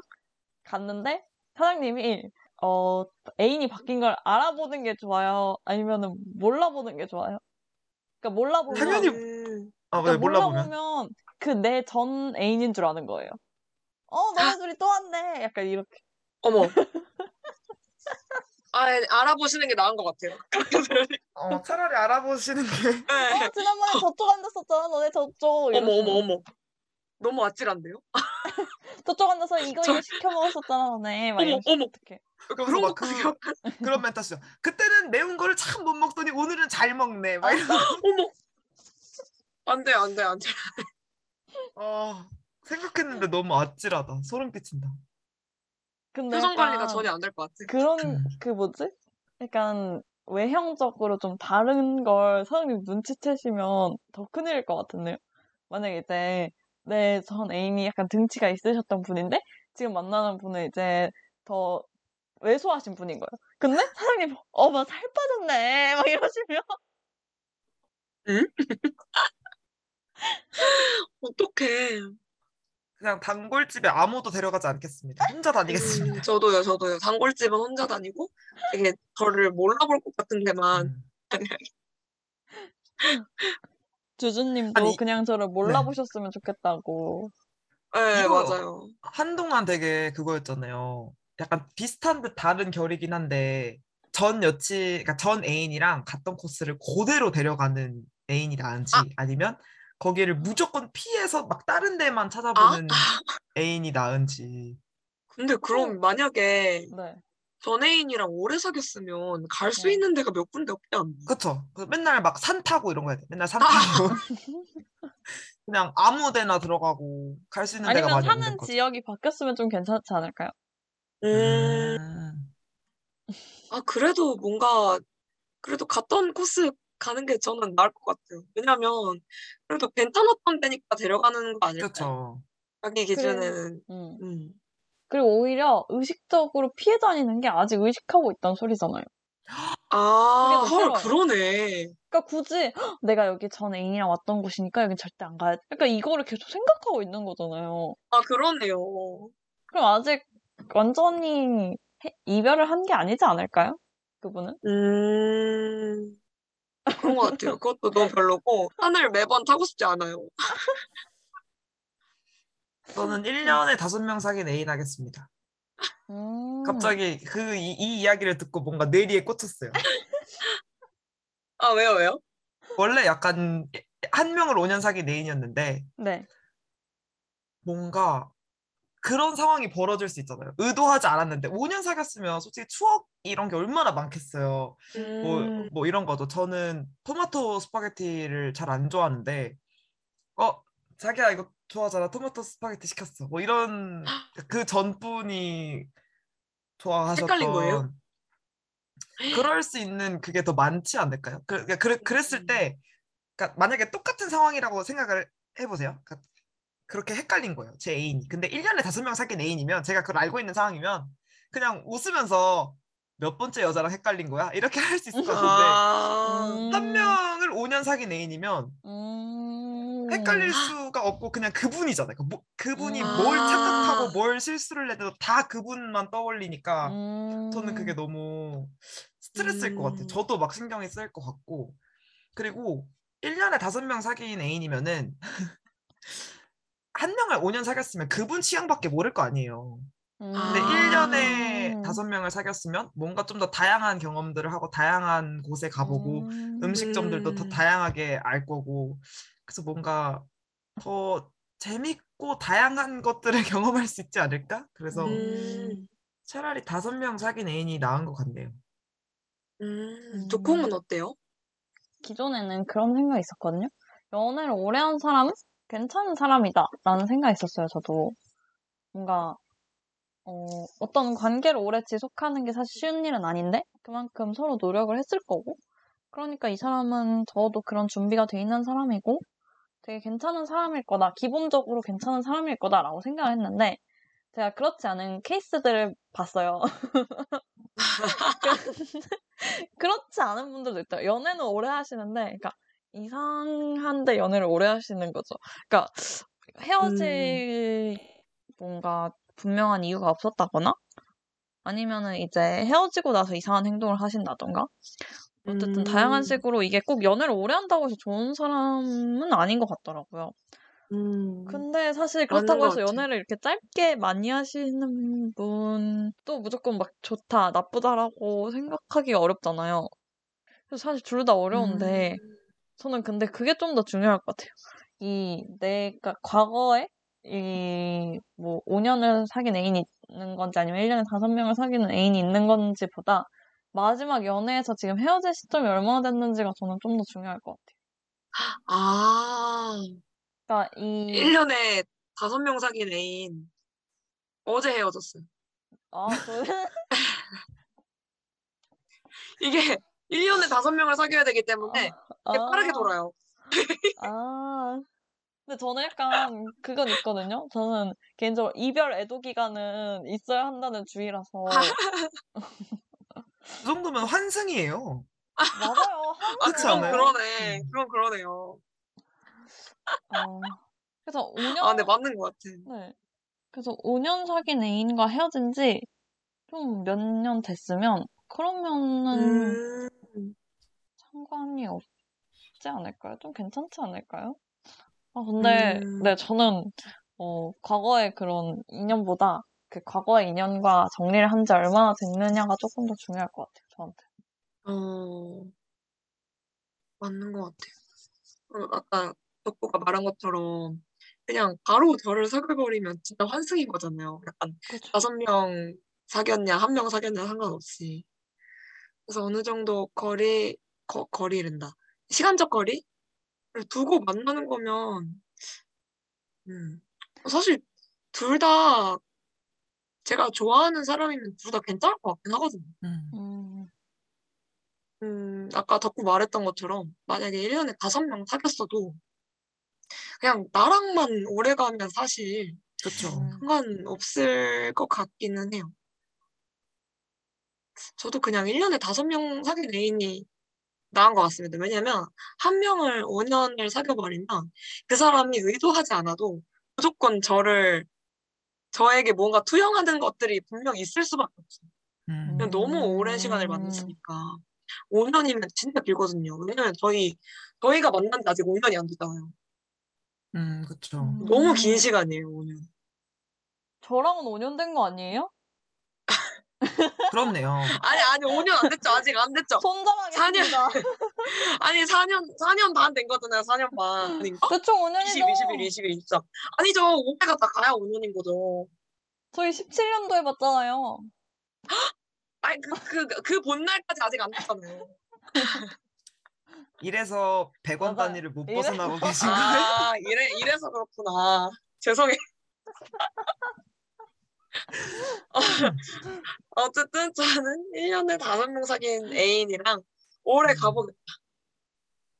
갔는데 사장님이 어 애인이 바뀐 걸 알아보는 게 좋아요 아니면은 몰라보는 게 좋아요? 그러니까 몰라보면 당연히 음. 아, 왜 그러니까 몰라보면? 몰라보면 그 내 전 애인인 줄 아는 거예요. 어 너네 둘이 또 왔네. 약간 이렇게. 어머. *laughs* 아, 알아보시는 게 나은 것 같아요. *laughs* 어, 차라리 알아보시는 게 네. 어 지난번에 저쪽 앉았었잖아. 너네 저쪽. 어머. 어머, 어머. 너무 아찔한데요? *laughs* 저쪽 앉아서 이거 저- 이거 시켜 먹었었잖아 너네. 막 어머, 어머. 어떡해. 그런 막 것도 그, 기억, *laughs* 그런 멘트 하시죠. 그때는 매운 거를 참 못 먹더니 오늘은 잘 먹네. 막 이런. *laughs* 어머. 안 돼, 안 돼, 안 돼. 아, 생각했는데 너무 아찔하다. 소름 끼친다. 근데 표정 관리가 전혀 안 될 것 같아. 그런 음. 그 뭐지? 약간 외형적으로 좀 다른 걸 사장님 눈치채시면 더 큰일일 것 같은데요. 만약에 이제 내전 애인이 약간 등치가 있으셨던 분인데 지금 만나는 분은 이제 더 왜소하신 분인 거예요. 근데 사장님 어머 살 빠졌네 막 이러시면 *laughs* 어떡해. 그냥 단골집에 아무도 데려가지 않겠습니다. 혼자 다니겠습니다. 음, 저도요, 저도요. 단골집은 혼자 다니고 되게 저를 몰라볼 것 같은 데만 음. *laughs* 주주님도 아니, 그냥 저를 몰라보셨으면 좋겠다고. 네, 이거- 맞아요. 한동안 되게 그거였잖아요. 약간 비슷한 듯 다른 결이긴 한데 전 여친, 그러니까 전 애인이랑 갔던 코스를 그대로 데려가는 애인이 나은지 아. 니면 거기를 무조건 피해서 막 다른 데만 찾아보는 *laughs* 애인이 나은지. 근데 그럼 만약에 네. 전애인이랑 오래 사귀었으면 갈수 네. 있는 데가 몇 군데 없지 않나? 그쵸? 그 맨날 막 산 타고 이런 거 해야 돼. 맨날 산 타고. *laughs* 그냥 아무 데나 들어가고 갈 수 있는 데가 아니면 많이 없는 사는 거죠. 지역이 바뀌었으면 좀 괜찮지 않을까요? 음, 음. 아, 그래도 뭔가, 그래도 갔던 코스 가는 게 저는 나을 것 같아요. 왜냐면, 그래도 괜찮았던 데니까 데려가는 거 아닐까요? 그쵸. 자기 기준에는. 음. 음. 그리고 오히려 의식적으로 피해 다니는 게 아직 의식하고 있다는 소리잖아요. 아, 헐. 그러네. 그러니까 굳이 "헉, 내가 여기 전 애인이랑 왔던 곳이니까 여긴 절대 안 가야 돼. 약간 이거를 계속 생각하고 있는 거잖아요. 아, 그러네요. 그럼 아직 완전히 해- 이별을 한 게 아니지 않을까요? 그분은? 음, 그런 것 같아요. 그것도 너무 별로고, 하늘 매번 타고 싶지 않아요. *laughs* 저는 1년에 다섯 명 사귄 애인 하겠습니다. 음. 갑자기 그 이 이야기를 듣고 뭔가 뇌리에 꽂혔어요. *laughs* 아, 왜요, 왜요? 원래 약간 한 명을 5년 사귄 애인이었는데 네. 뭔가 그런 상황이 벌어질 수 있잖아요. 의도하지 않았는데 5년 사귀었으면 솔직히 추억 이런 게 얼마나 많겠어요. 뭐, 음, 뭐 이런 거죠. 저는 토마토 스파게티를 잘 안 좋아하는데 어 자기야 이거 좋아하잖아. 토마토 스파게티 시켰어. 뭐 이런 그 전분이 헷갈린 거예요? 좋아하셨던 그럴 수 있는 그게 더 많지 않을까요? 그, 그, 그, 그랬을 때 그러니까 만약에 똑같은 상황이라고 생각을 해보세요. 그러니까 그렇게 헷갈린 거예요. 제 애인이. 근데 1년에 다섯 명 사귄 애인이면 제가 그걸 알고 있는 상황이면 그냥 웃으면서 몇 번째 여자랑 헷갈린 거야? 이렇게 *laughs* 할 수 있을 것 같은데 아, 음. 한 명을 5년 사귄 애인이면 음. 헷갈릴 수가 없고 그냥 그분이잖아요. 그 뭐- 그분이 음. 뭘 아. 착각하고 뭘 실수를 해도 다 그분만 떠올리니까 음. 저는 그게 너무 스트레스일 것 같아요. 음. 저도 막 신경이 쓰일 것 같고 그리고 1년에 다섯 명 사귄 애인이면은 한 명을 5년 사귀었으면 그분 취향밖에 모를 거 아니에요. 근데 아. 1년에 다섯 명을 사귀었으면 뭔가 좀 더 다양한 경험들을 하고 다양한 곳에 가보고 음. 음식점들도 더 음. 다양하게 알 거고 그래서 뭔가 더 재밌고 다양한 것들을 *laughs* 경험할 수 있지 않을까? 그래서 음, 차라리 다섯 명 사귄 애인이 나은 것 같네요. 음, 조콩은 어때요? 기존에는 그런 생각이 있었거든요. 연애를 오래 한 사람은 괜찮은 사람이다 라는 생각이 있었어요, 저도. 뭔가, 어, 어떤 관계를 오래 지속하는 게 사실 쉬운 일은 아닌데, 그만큼 서로 노력을 했을 거고, 그러니까 이 사람은 저도 그런 준비가 돼 있는 사람이고, 되게 괜찮은 사람일 거다, 기본적으로 괜찮은 사람일 거다라고 생각을 했는데, 제가 그렇지 않은 케이스들을 봤어요. *laughs* 그렇지 않은 분들도 있다. 연애는 오래 하시는데, 그러니까 이상한데 연애를 오래 하시는 거죠. 그러니까 헤어질 뭔가 분명한 이유가 없었다거나, 아니면은 이제 헤어지고 나서 이상한 행동을 하신다던가. 어쨌든 다양한 음, 식으로 이게 꼭 연애를 오래 한다고 해서 좋은 사람은 아닌 것 같더라고요. 음, 근데 사실 그렇다고 것 해서. 연애를 이렇게 짧게 많이 하시는 분도 무조건 막 좋다, 나쁘다라고 생각하기가 어렵잖아요. 그래서 사실 둘 다 어려운데, 음, 저는 근데 그게 좀 더 중요할 것 같아요. 이 내가 과거에 이 뭐 5년을 사귄 애인이 있는 건지 아니면 1년에 5명을 사귀는 애인이 있는 건지 보다 마지막 연애에서 지금 헤어질 시점이 얼마나 됐는지가 저는 좀 더 중요할 것 같아요. *gasps* 아, 그러니까 이 1년에 다섯 명 사귄 애인 어제 헤어졌어요. 아, 저 *laughs* 이게 1년에 다섯 명을 사귀어야 되기 때문에 빠르게 아, 돌아요. 아. 근데 저는 약간 그건 있거든요. 저는 개인적으로 이별 애도 기간은 있어야 한다는 주의라서 *laughs* 그 정도면 환승이에요. 맞아요. 아, 그렇지 않아요? 그러네. 음. 그건 그러네요. 어, 그래서 5년 아, 네, 맞는 것 같아. 네. 그래서 5년 사귄 애인과 헤어진 지 좀 몇 년 됐으면, 그러면은 음, 상관이 없지 않을까요? 좀 괜찮지 않을까요? 아, 근데, 음, 네, 저는, 어, 과거의 그런 인연보다 그 과거의 인연과 정리를 한 지 얼마나 됐느냐가 조금 더 중요할 것 같아요, 저한테. 어, 맞는 것 같아요. 어, 아까 덕구가 말한 것처럼 그냥 바로 저를 사귀어버리면 진짜 환승인 거잖아요. 약간. 다섯 명 사귀었냐, 한 명 사귀었냐 상관없이. 그래서 어느 정도 거리, 거, 거리랜다. 시간적 거리를 두고 만나는 거면, 음, 사실 둘 다 제가 좋아하는 사람이면 둘 다 괜찮을 것 같긴 하거든요. 음. 음, 음, 아까 덕구 말했던 것처럼 만약에 1년에 다섯 명 사귀었어도 그냥 나랑만 오래 가면 사실 그쵸. 음. 상관없을 것 같기는 해요. 저도 그냥 1년에 다섯 명 사귄 애인이 나은 것 같습니다. 왜냐면 한 명을 5년을 사귀어버리면 그 사람이 의도하지 않아도 무조건 저를 저에게 뭔가 투영하는 것들이 분명 있을 수밖에 없어요. 음. 너무 오랜 음. 시간을 만났으니까 5년이면 진짜 길거든요. 왜냐면 저희 저희가 만난 지 아직 5년이 안 됐잖아요. 음, 그쵸. 음. 너무 긴 시간이에요, 5년. 저랑은 5년 된 거 아니에요? 그렇네요. 아니 아니 5년 안 됐죠. 아직 안 됐죠. 손절하겠습니다. *laughs* 아니 4년 4년 반 된 거잖아요. 4년 반? 대충 20, 5년이죠. 21, 22, 23. 아니죠. 5회가 다 가야 5년인 거죠. 저희 17년도 해봤잖아요. *gasps* 아니 그그 그 본날까지 아직 안 됐잖아요. *laughs* 이래서 100원 맞아요. 단위를 못 벗어나고 계신 거예요? 아 이래 이래서 그렇구나. 죄송해요. *laughs* 어, 어쨌든 저는 1년에 다섯 명 사귄 애인이랑 오래 가보겠다.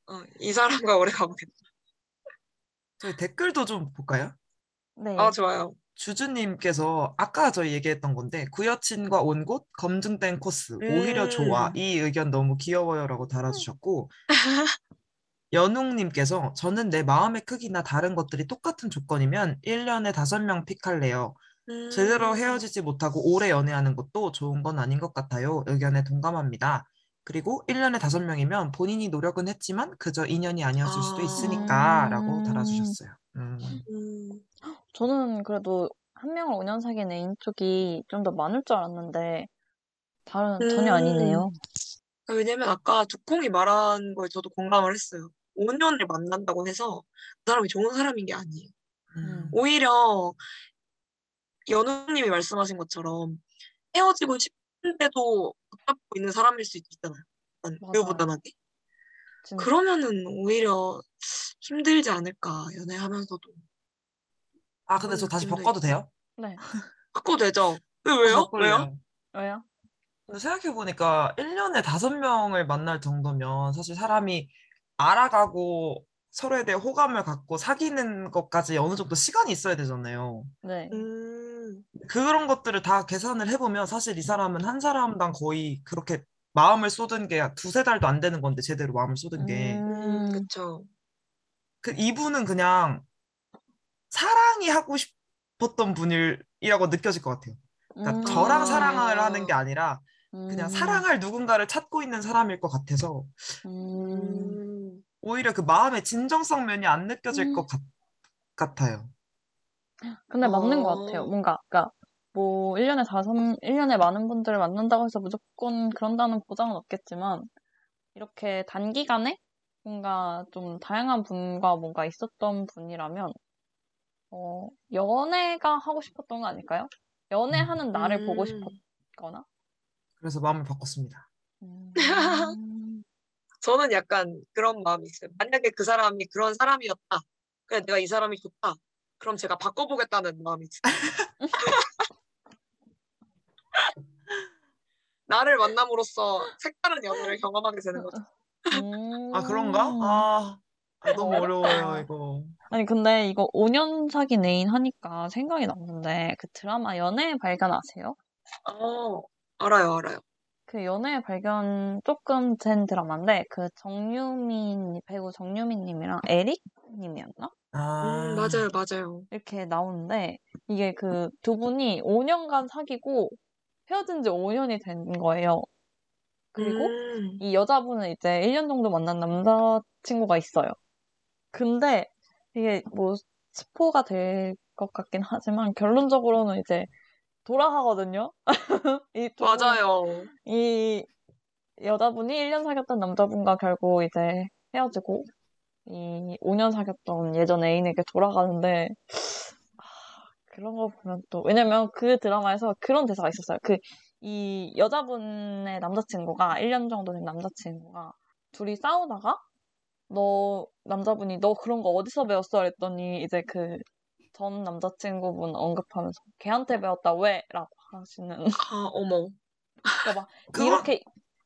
어, 이 사람과 오래 가보겠다. 저희 댓글도 좀 볼까요? 네. 아 좋아요. 주주님께서 아까 저희 얘기했던 건데 구여친과 온 곳 검증된 코스 오히려 음. 좋아 이 의견 너무 귀여워요라고 달아주셨고 *laughs* 연웅님께서 저는 내 마음의 크기나 다른 것들이 똑같은 조건이면 1년에 5명 픽할래요. 음, 제대로 헤어지지 못하고 오래 연애하는 것도 좋은 건 아닌 것 같아요. 의견에 동감합니다. 그리고 1년에 5명이면 본인이 노력은 했지만 그저 인연이 아니었을 수도 아. 있으니까 라고 음. 달아주셨어요. 음. 음, 저는 그래도 한 명을 5년 사귄 애인 쪽이 좀 더 많을 줄 알았는데 다른 전혀 아니네요. 왜냐면 아까 두콩이 말한 거에 저도 공감을 했어요. 5년을 만난다고 해서 그 사람이 좋은 사람인 게 아니에요. 음. 오히려 연우님이 말씀하신 것처럼 헤어지고 싶은데도 붙잡고 있는 사람일 수 있잖아요. 우유부단하게. 진짜. 그러면은 오히려 힘들지 않을까 연애하면서도. 아 근데 저 다시 바꿔도 돼요? 네. *laughs* 바꿔도 되죠? 왜, 왜요? 왜요? 왜요? 근데 생각해보니까 1년에 5명을 만날 정도면 사실 사람이 알아가고 서로에 대해 호감을 갖고 사귀는 것까지 어느 정도 시간이 있어야 되잖아요. 네. 음, 그런 것들을 다 계산을 해보면 사실 이 사람은 한 사람당 거의 그렇게 마음을 쏟은 게 두세 달도 안 되는 건데 제대로 마음을 쏟은 게. 음, 음, 그쵸. 그 이분은 그냥 사랑이 하고 싶었던 분이라고 느껴질 것 같아요. 그러니까 음, 저랑 아. 사랑을 하는 게 아니라 그냥 음, 사랑할 누군가를 찾고 있는 사람일 것 같아서 음, 음, 오히려 그 마음의 진정성 면이 안 느껴질 음. 것 같, 같아요. 근데 맞는 것 어. 같아요. 뭔가, 그니까, 뭐, 1년에 다섯, 1년에 많은 분들을 만난다고 해서 무조건 그런다는 보장은 없겠지만, 이렇게 단기간에 뭔가 좀 다양한 분과 뭔가 있었던 분이라면, 어, 연애가 하고 싶었던 거 아닐까요? 연애하는 나를 보고 음. 싶었거나? 그래서 마음을 바꿨습니다. 음, *laughs* 저는 약간 그런 마음이 있어요. 만약에 그 사람이 그런 사람이었다. 그냥 내가 이 사람이 좋다. 그럼 제가 바꿔보겠다는 마음이 있어요. *laughs* 나를 만남으로써 색다른 연애를 경험하게 되는 거죠. 아 그런가? 음. 아, 아, 너무. 어려워요 이거. 아니, 근데 이거 5년 사귄 애인 하니까 생각이 났는데, 그 드라마 연애의 발견 아세요? 어, 알아요, 알아요. 그 연애의 발견 조금 된 드라마인데, 그 정유민, 배우 정유민 님이랑 에릭 님이었나? 아, 음, 맞아요, 맞아요. 이렇게 나오는데, 이게 그 두 분이 5년간 사귀고 헤어진 지 5년이 된 거예요. 그리고 음, 이 여자분은 이제 1년 정도 만난 남자친구가 있어요. 근데 이게 뭐 스포가 될 것 같긴 하지만 결론적으로는 이제 돌아가거든요. *laughs* 이 두 분- 맞아요. 이 여자분이 1년 사귀었던 남자분과 결국 이제 헤어지고 이 5년 사귀었던 예전 애인에게 돌아가는데 아, 그런 거 보면 또 왜냐면 그 드라마에서 그런 대사가 있었어요. 그 이 여자분의 남자친구가 1년 정도 된 남자친구가 둘이 싸우다가 너 남자분이 너 그런 거 어디서 배웠어? 그랬더니 이제 그 전 남자친구분 언급하면서 걔한테 배웠다 왜? 라고 하시는 아, 어머. 그러니까 막 그거- 이렇게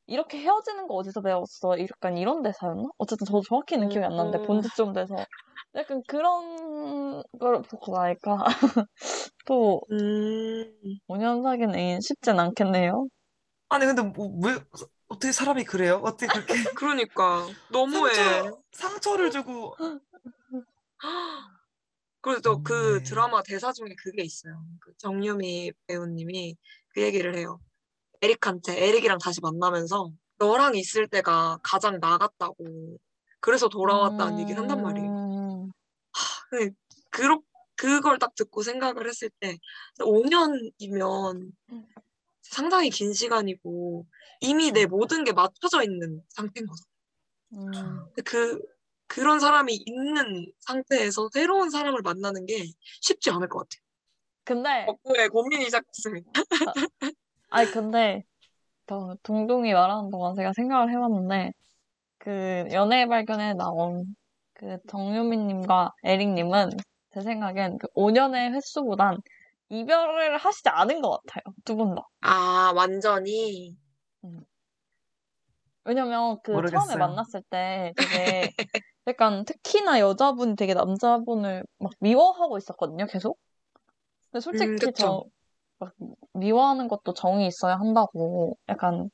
이렇게 헤어지는 거 어디서 배웠어? 약간 이런 대사였나? 어쨌든 저도 정확히는 기억이 안 나는데 음. 본지좀 돼서 약간 그런 걸 보고 나니까 *laughs* 또 음. 5년 사귄 애인 쉽진 않겠네요. 아니 근데 뭐 왜 어떻게 사람이 그래요? 어떻게 그렇게 *laughs* 그러니까 너무해. 상처 상처를 주고 *gasps* 그래서 그 너무해. 드라마 대사 중에 그게 있어요. 그 정유미 배우님이 그 얘기를 해요. 에릭한테 에릭이랑 다시 만나면서 너랑 있을 때가 가장 나갔다고. 그래서 돌아왔다는 얘기를 한단 말이에요. 음, 근데 그러, 그걸 딱 듣고 생각을 했을 때 5년이면 상당히 긴 시간이고 이미 내 모든 게 맞춰져 있는 상태인 거죠. 음. 그 그런 사람이 있는 상태에서 새로운 사람을 만나는 게 쉽지 않을 것 같아요. 근데 덕후의 고민이 시작됐습니다. 아니 근데 더 동동이 말하는 동안 제가 생각을 해봤는데 그 연애의 발견에 나온 그 정유미님과 에릭님은 제 생각엔 그 5년의 횟수보단 이별을 하시지 않은 것 같아요 두 분 다. 아 완전히 왜냐면 그 처음에 모르겠어요. 만났을 때 되게 약간 특히나 여자분이 되게 남자분을 막 미워하고 있었거든요 계속. 근데 솔직히 음. 저 막 미워하는 것도 정이 있어야 한다고 약간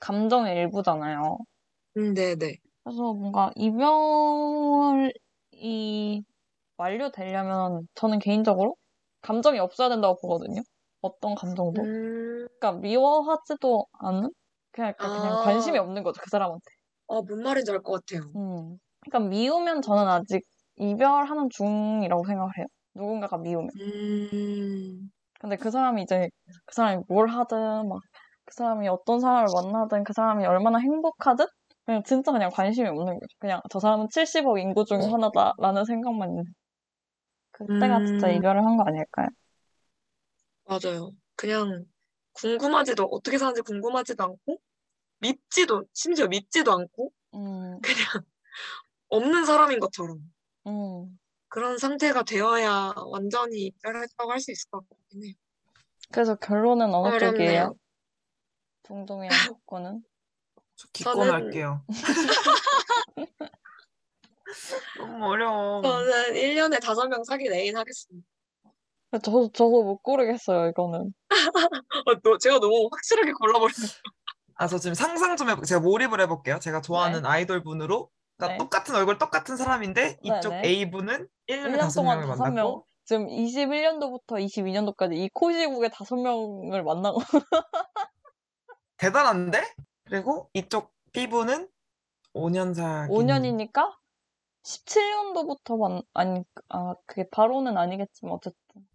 감정의 일부잖아요. 음, 네네. 그래서 뭔가 이별이 완료되려면 저는 개인적으로 감정이 없어야 된다고 보거든요. 어떤 감정도. 음, 그러니까 미워하지도 않은? 그냥, 약간 그냥 아. 관심이 없는 거죠, 그 사람한테. 어, 뭔 말인지 알 것 같아요. 음. 그러니까 미우면 저는 아직 이별하는 중이라고 생각을 해요. 누군가가 미우면. 음, 근데 그 사람이 이제 그 사람이 뭘 하든 막 그 사람이 어떤 사람을 만나든 그 사람이 얼마나 행복하든 그냥 진짜 그냥 관심이 없는 거죠. 그냥 저 사람은 70억 인구 중에 하나다라는 생각만 있는. 그때가 진짜 음. 이별을 한 거 아닐까요? 맞아요. 그냥 궁금하지도, 어떻게 사는지 궁금하지도 않고, 밉지도, 심지어 밉지도 않고, 음, 그냥 *laughs* 없는 사람인 것처럼. 음. 그런 상태가 되어야 완전히 이별했다고 할 수 있을 것해 요. 그래서 결론은 어느 쪽이에요? 어렵네요. 동동이랑 덕구는? *laughs* 저 기권 저는- 할게요. *laughs* 너무 어려워. 저는 1년에 5명 사귄 애인 하겠습니다. 저도, 저도 못 고르겠어요, 이거는. *laughs* 어, 너, 제가 너무 확실하게 골라버렸어요. 아, 저 지금 상상 좀 해볼게요. 제가 몰입을 해볼게요. 제가 좋아하는 아이돌 분으로, 그러니까 네. 똑같은 얼굴, 똑같은 사람인데, 이쪽 네. A 분은 1년에 1년 다섯 동안 명을 다섯 명. 만났고, 지금 21년도부터 22년도까지 이 코시국에 다섯 명을 만나고 *laughs* 대단한데? 그리고 이쪽 B분은 5년 사귄 5년이니까 17년도부터 만, 아니, 아, 그게 바로는 아니겠지만 어쨌든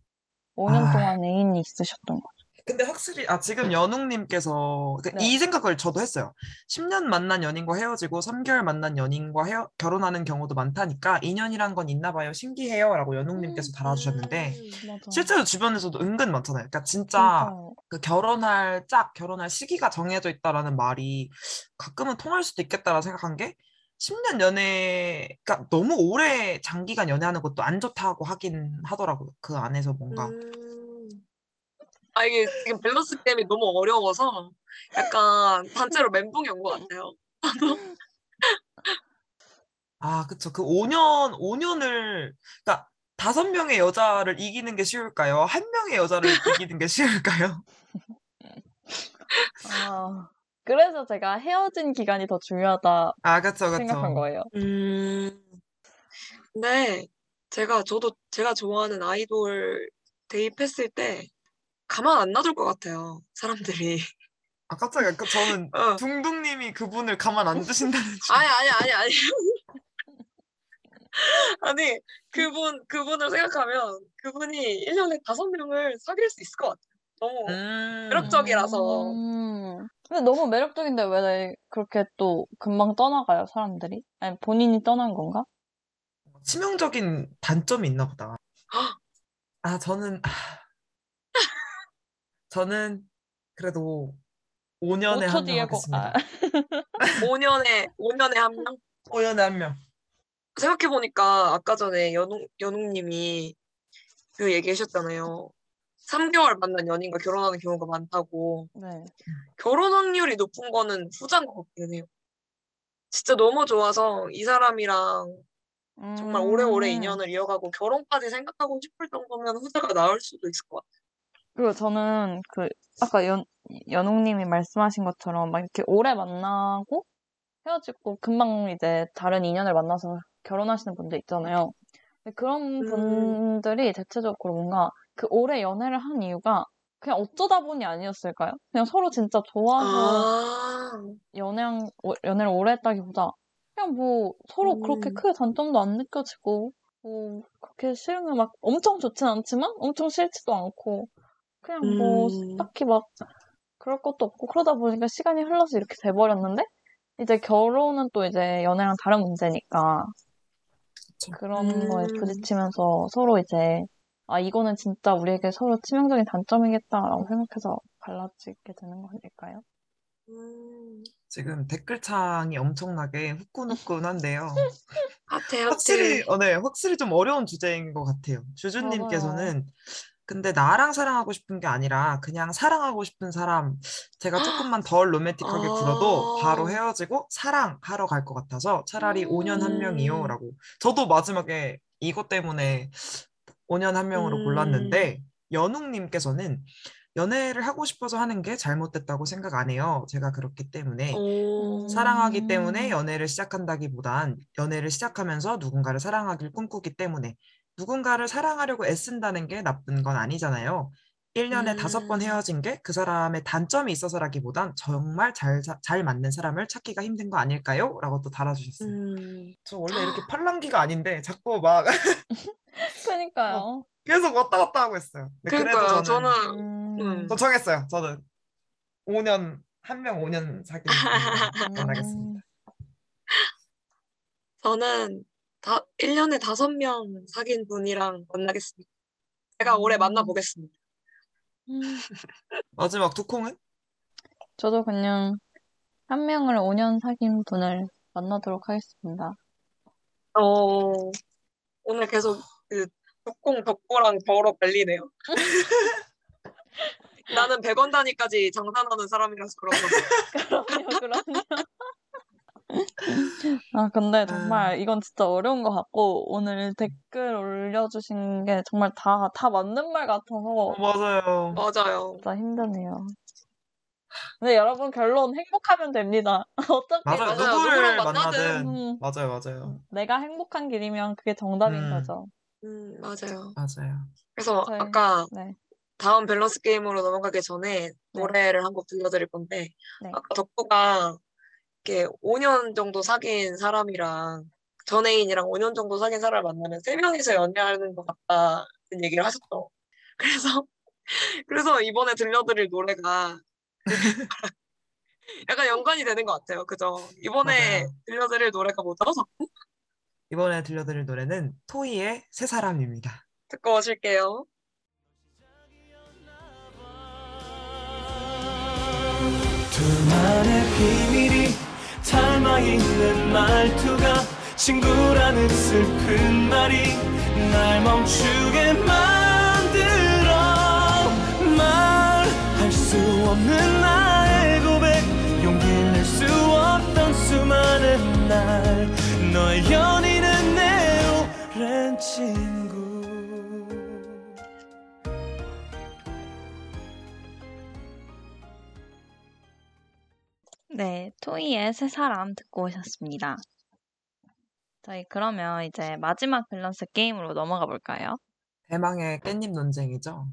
5년 아. 동안 애인이 있으셨던 거죠. 근데 확실히 아 지금 연웅님께서 그 네. 이 생각을 저도 했어요. 10년 만난 연인과 헤어지고 3개월 만난 연인과 헤어, 결혼하는 경우도 많다니까 인연이란 건 있나 봐요. 신기해요라고 연웅님께서 달아주셨는데 음, 맞아. 실제로 주변에서도 은근 많잖아요. 그러니까 진짜. 그 결혼할 짝, 결혼할 시기가 정해져 있다라는 말이 가끔은 통할 수도 있겠다라 생각한 게 10년 연애, 그러니까 너무 오래 장기간 연애하는 것도 안 좋다고 하긴 하더라고요. 그 안에서 뭔가. 음. 아, 이게 지금 밸런스 게임이 너무 어려워서 약간 단체로 멘붕이 온 것 같아요. 아, 그쵸. 그 5년, 5년을, 그러니까 다섯 명의 여자를 이기는 게 쉬울까요? 한 명의 여자를 *laughs* 이기는 게 쉬울까요? *laughs* 아, 그래서 제가 헤어진 기간이 더 중요하다 아, 그쵸, 그쵸. 생각한 거예요. 음. 근데 제가 저도 제가 좋아하는 아이돌 대입했을 때 가만 안 놔둘 것 같아요. 사람들이. 아, 깜짝이야. 그 저는 어. 둥둥님이 그분을 가만 안 두신다는 *laughs* 줄. 아니 아니 아니 아니. *laughs* 아니 그분 그분을 생각하면 그분이 1년에 다섯 명을 사귈 수 있을 것 같아요. 너무 음. 매력적이라서. 음. 근데 너무 매력적인데 왜 그렇게 또 금방 떠나가요, 사람들이? 아니, 본인이 떠난 건가? 치명적인 단점이 있나 보다. 아, 저는, 아, 저는 그래도 5년에 5초 한명 뒤에 고, 하겠습니다. 아, *laughs* 5년에 5년에 한 명. 5년에 한 명. 생각해 보니까 아까 전에 연웅 연웅님이 그 얘기하셨잖아요. 3개월 만난 연인과 결혼하는 경우가 많다고. 네. 결혼 확률이 높은 거는 후자인 것 같기는 해요. 진짜 너무 좋아서 이 사람이랑 정말 오래오래 음. 인연을 이어가고 결혼까지 생각하고 싶을 정도면 후자가 나을 수도 있을 것 같아요. 그리고 저는 그 아까 연 연옥님이 말씀하신 것처럼 막 이렇게 오래 만나고 헤어지고 금방 이제 다른 인연을 만나서 결혼하시는 분들 있잖아요. 그런 음. 분들이 대체적으로 뭔가 그 오래 연애를 한 이유가 그냥 어쩌다 보니 아니었을까요? 그냥 서로 진짜 좋아서 아, 연애한, 오- 연애를 오래 했다기보다 그냥 뭐 서로 그렇게 음. 크게 단점도 안 느껴지고 뭐 그렇게 싫으면 막 엄청 좋진 않지만 엄청 싫지도 않고 그냥 뭐 음. 딱히 막 그럴 것도 없고 그러다 보니까 시간이 흘러서 이렇게 돼버렸는데 이제 결혼은 또 이제 연애랑 다른 문제니까 그런 거에 음. 부딪히면서 서로 이제 아 이거는 진짜 우리에게 서로 치명적인 단점이겠다라고 생각해서 갈라지게 되는 거 아닐까요? 음. 지금 댓글창이 엄청나게 후끈후끈한데요. *laughs* 하태, 하태. 확실히, 어, 네, 확실히 좀 어려운 주제인 것 같아요. 주주님께서는 근데 나랑 사랑하고 싶은 게 아니라 그냥 사랑하고 싶은 사람 제가 조금만 덜 로맨틱하게 아. 굴어도 바로 헤어지고 사랑하러 갈 것 같아서 차라리 5년 한 음. 명이요 라고 저도 마지막에 이것 때문에 5년 한 명으로 음. 골랐는데 연웅님께서는 연애를 하고 싶어서 하는 게 잘못됐다고 생각 안 해요. 제가 그렇기 때문에 오. 사랑하기 때문에 음. 연애를 시작한다기보단 연애를 시작하면서 누군가를 사랑하길 꿈꾸기 때문에 누군가를 사랑하려고 애쓴다는 게 나쁜 건 아니잖아요. 1년에 다섯 번 음. 헤어진 게 그 사람의 단점이 있어서라기보단 정말 잘, 사- 잘 맞는 사람을 찾기가 힘든 거 아닐까요? 라고 또 달아주셨어요. 음. 저 원래 이렇게 팔랑귀가 아닌데 자꾸 막 *laughs* 그러니까요. 계속 왔다 갔다 하고 있어요. 근데 그래도 그러니까요. 저는, 저는 음. 음. 저 정했어요. 저는 5년 한 명 5년 사귀는 분이랑 만나겠습니다. 저는 다 1년에 다섯 명 사귄 분이랑 만나겠습니다. 제가 올해 음. 만나보겠습니다. 음. *laughs* 마지막 두 콩은? 저도 그냥 한 명을 5년 사귄 분을 만나도록 하겠습니다. 어, 오늘 계속 그 덕공 덕고랑 저로 갈리네요. *laughs* 나는 100원 단위까지 장산하는 사람이라서 그런 거. 그럼요, 그럼요. 아, 근데 정말 이건 진짜 어려운 것 같고, 오늘 댓글 올려주신 게 정말 다, 다 맞는 말 같아서 어, 맞아요. 맞아요. 진짜 힘드네요. 근데 여러분 결론 행복하면 됩니다. *laughs* 어차피 맞아요. 맞아요. 누구를 만나든 음, 맞아요, 맞아요. 내가 행복한 길이면 그게 정답인 음. 거죠. 음, 맞아요. 맞아요. 그래서 저희- 아까 네. 다음 밸런스 게임으로 넘어가기 전에 노래를 한 곡 들려드릴 건데 네. 아까 덕구가 이렇게 5년 정도 사귄 사람이랑 전 애인이랑 5년 정도 사귄 사람을 만나면 세 명이서 연애하는 것 같다는 얘기를 하셨죠. *laughs* 그래서 그래서 이번에 들려드릴 노래가 *laughs* 약간 연관이 되는 것 같아요. 그죠? 이번에 맞아요. 들려드릴 노래가 뭐죠? 이번에 들려드릴 노래는 토이의 새 사람입니다. 듣고 오실게요. 닮아있는 말투가 친구라는 슬픈 말이 날 멈추게 만들어. 말할 수 없는 나의 고백 용기를 낼수 없던 수많은 날. 너의 연인은 내 오랜 친구 네, 토이의 새 사람 듣고 오셨습니다. 저희 그러면 이제 마지막 밸런스 게임으로 넘어가 볼까요? 대망의 깻잎 논쟁이죠.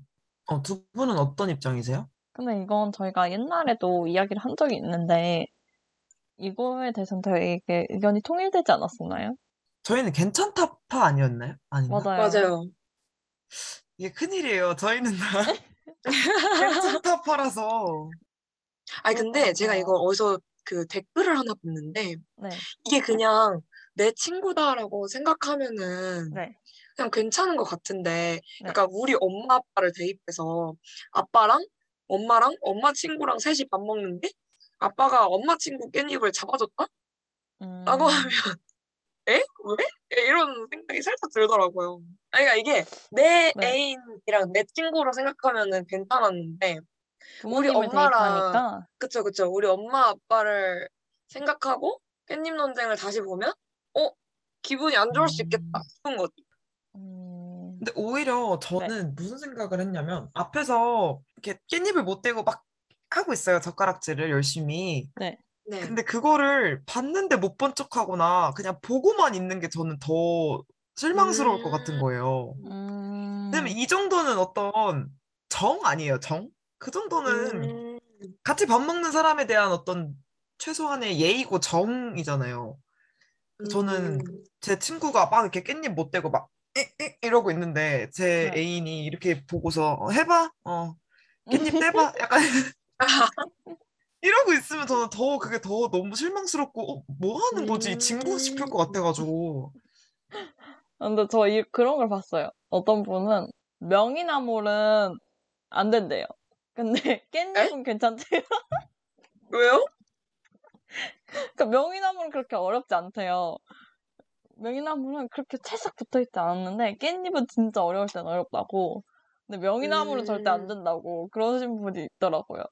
어, 두 분은 어떤 입장이세요? 근데 이건 저희가 옛날에도 이야기를 한 적이 있는데 이거에 대해서는 되게 의견이 통일되지 않았었나요? 저희는 괜찮다 파 아니었나요? 아닌가? 맞아요. 맞아요. 이게 큰일이에요. 저희는 다 *laughs* 괜찮다 파라서. 아니 근데 그렇더라고요. 제가 이거 어디서 그 댓글을 하나 봤는데 네, 이게 그냥 내 친구다라고 생각하면은 네, 그냥 괜찮은 것 같은데 네. 약간 우리 엄마 아빠를 대입해서 아빠랑 엄마랑 엄마 친구랑 셋이 밥 먹는데 아빠가 엄마 친구 깻잎을 잡아줬다? 음, 라고 하면 *laughs* 에? 왜? 이런 생각이 살짝 들더라고요. 그러니까 이게 내 네. 애인이랑 내 친구로 생각하면은 괜찮았는데 부모님을 엄마랑- 그쵸, 그쵸. 우리 엄마 아빠를 생각하고 깻잎 논쟁을 다시 보면, 어? 기분이 안 좋을 수 있겠다 싶은 거지. 음, 근데 오히려 저는 무슨 생각을 했냐면 앞에서 이렇게 깻잎을 못 대고 막 하고 있어요. 젓가락질을 열심히. 네. 근데 그거를 봤는데 못 본 척하거나 그냥 보고만 있는 게 저는 더 실망스러울 것 같은 음. 거예요. 음, 왜냐면 이 정도는 어떤 정 아니에요, 정? 그 정도는 음, 같이 밥 먹는 사람에 대한 어떤 최소한의 예의고 정이잖아요. 저는 음. 제 친구가 막 이렇게 깻잎 못 대고 막 에, 에, 이러고 있는데 제 네. 애인이 이렇게 보고서 어, 해봐, 어 깻잎 떼봐, *laughs* 약간 이러고 있으면 저는 더 그게 더 너무 실망스럽고 어, 뭐 하는 거지 진구 싶을 것 같아가지고 근데 저 이, 그런 걸 봤어요. 어떤 분은 명이나물은 안 된대요. 근데 *laughs* 깻잎은 괜찮대요. 왜요? 그러니까 명이나물은 그렇게 어렵지 않대요. 명이나물은 그렇게 찰싹 붙어 있지 않았는데 깻잎은 진짜 어려울 땐 어렵다고. 근데 명이나물은 절대 안 음. 된다고 그러신 분이 있더라고요.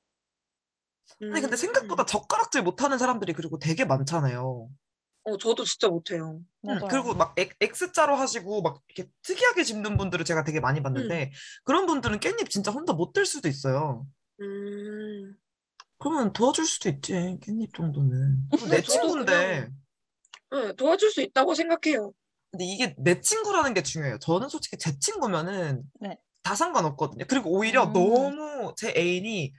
아니 근데 음. 생각보다 젓가락질 못하는 사람들이 그리고 되게 많잖아요. 어, 저도 진짜 못해요. 음. 그리고 막 X- X자로 하시고 막 이렇게 특이하게 집는 분들을 제가 되게 많이 봤는데 그런 분들은 깻잎 진짜 혼자 못 들 수도 있어요. 음. 그러면 도와줄 수도 있지 깻잎 정도는. 내 저도 친구인데 네, 도와줄 수 있다고 생각해요. 근데 이게 내 친구라는 게 중요해요. 저는 솔직히 제 친구면은 네. 다 상관없거든요. 그리고 오히려 음. 너무 제 애인이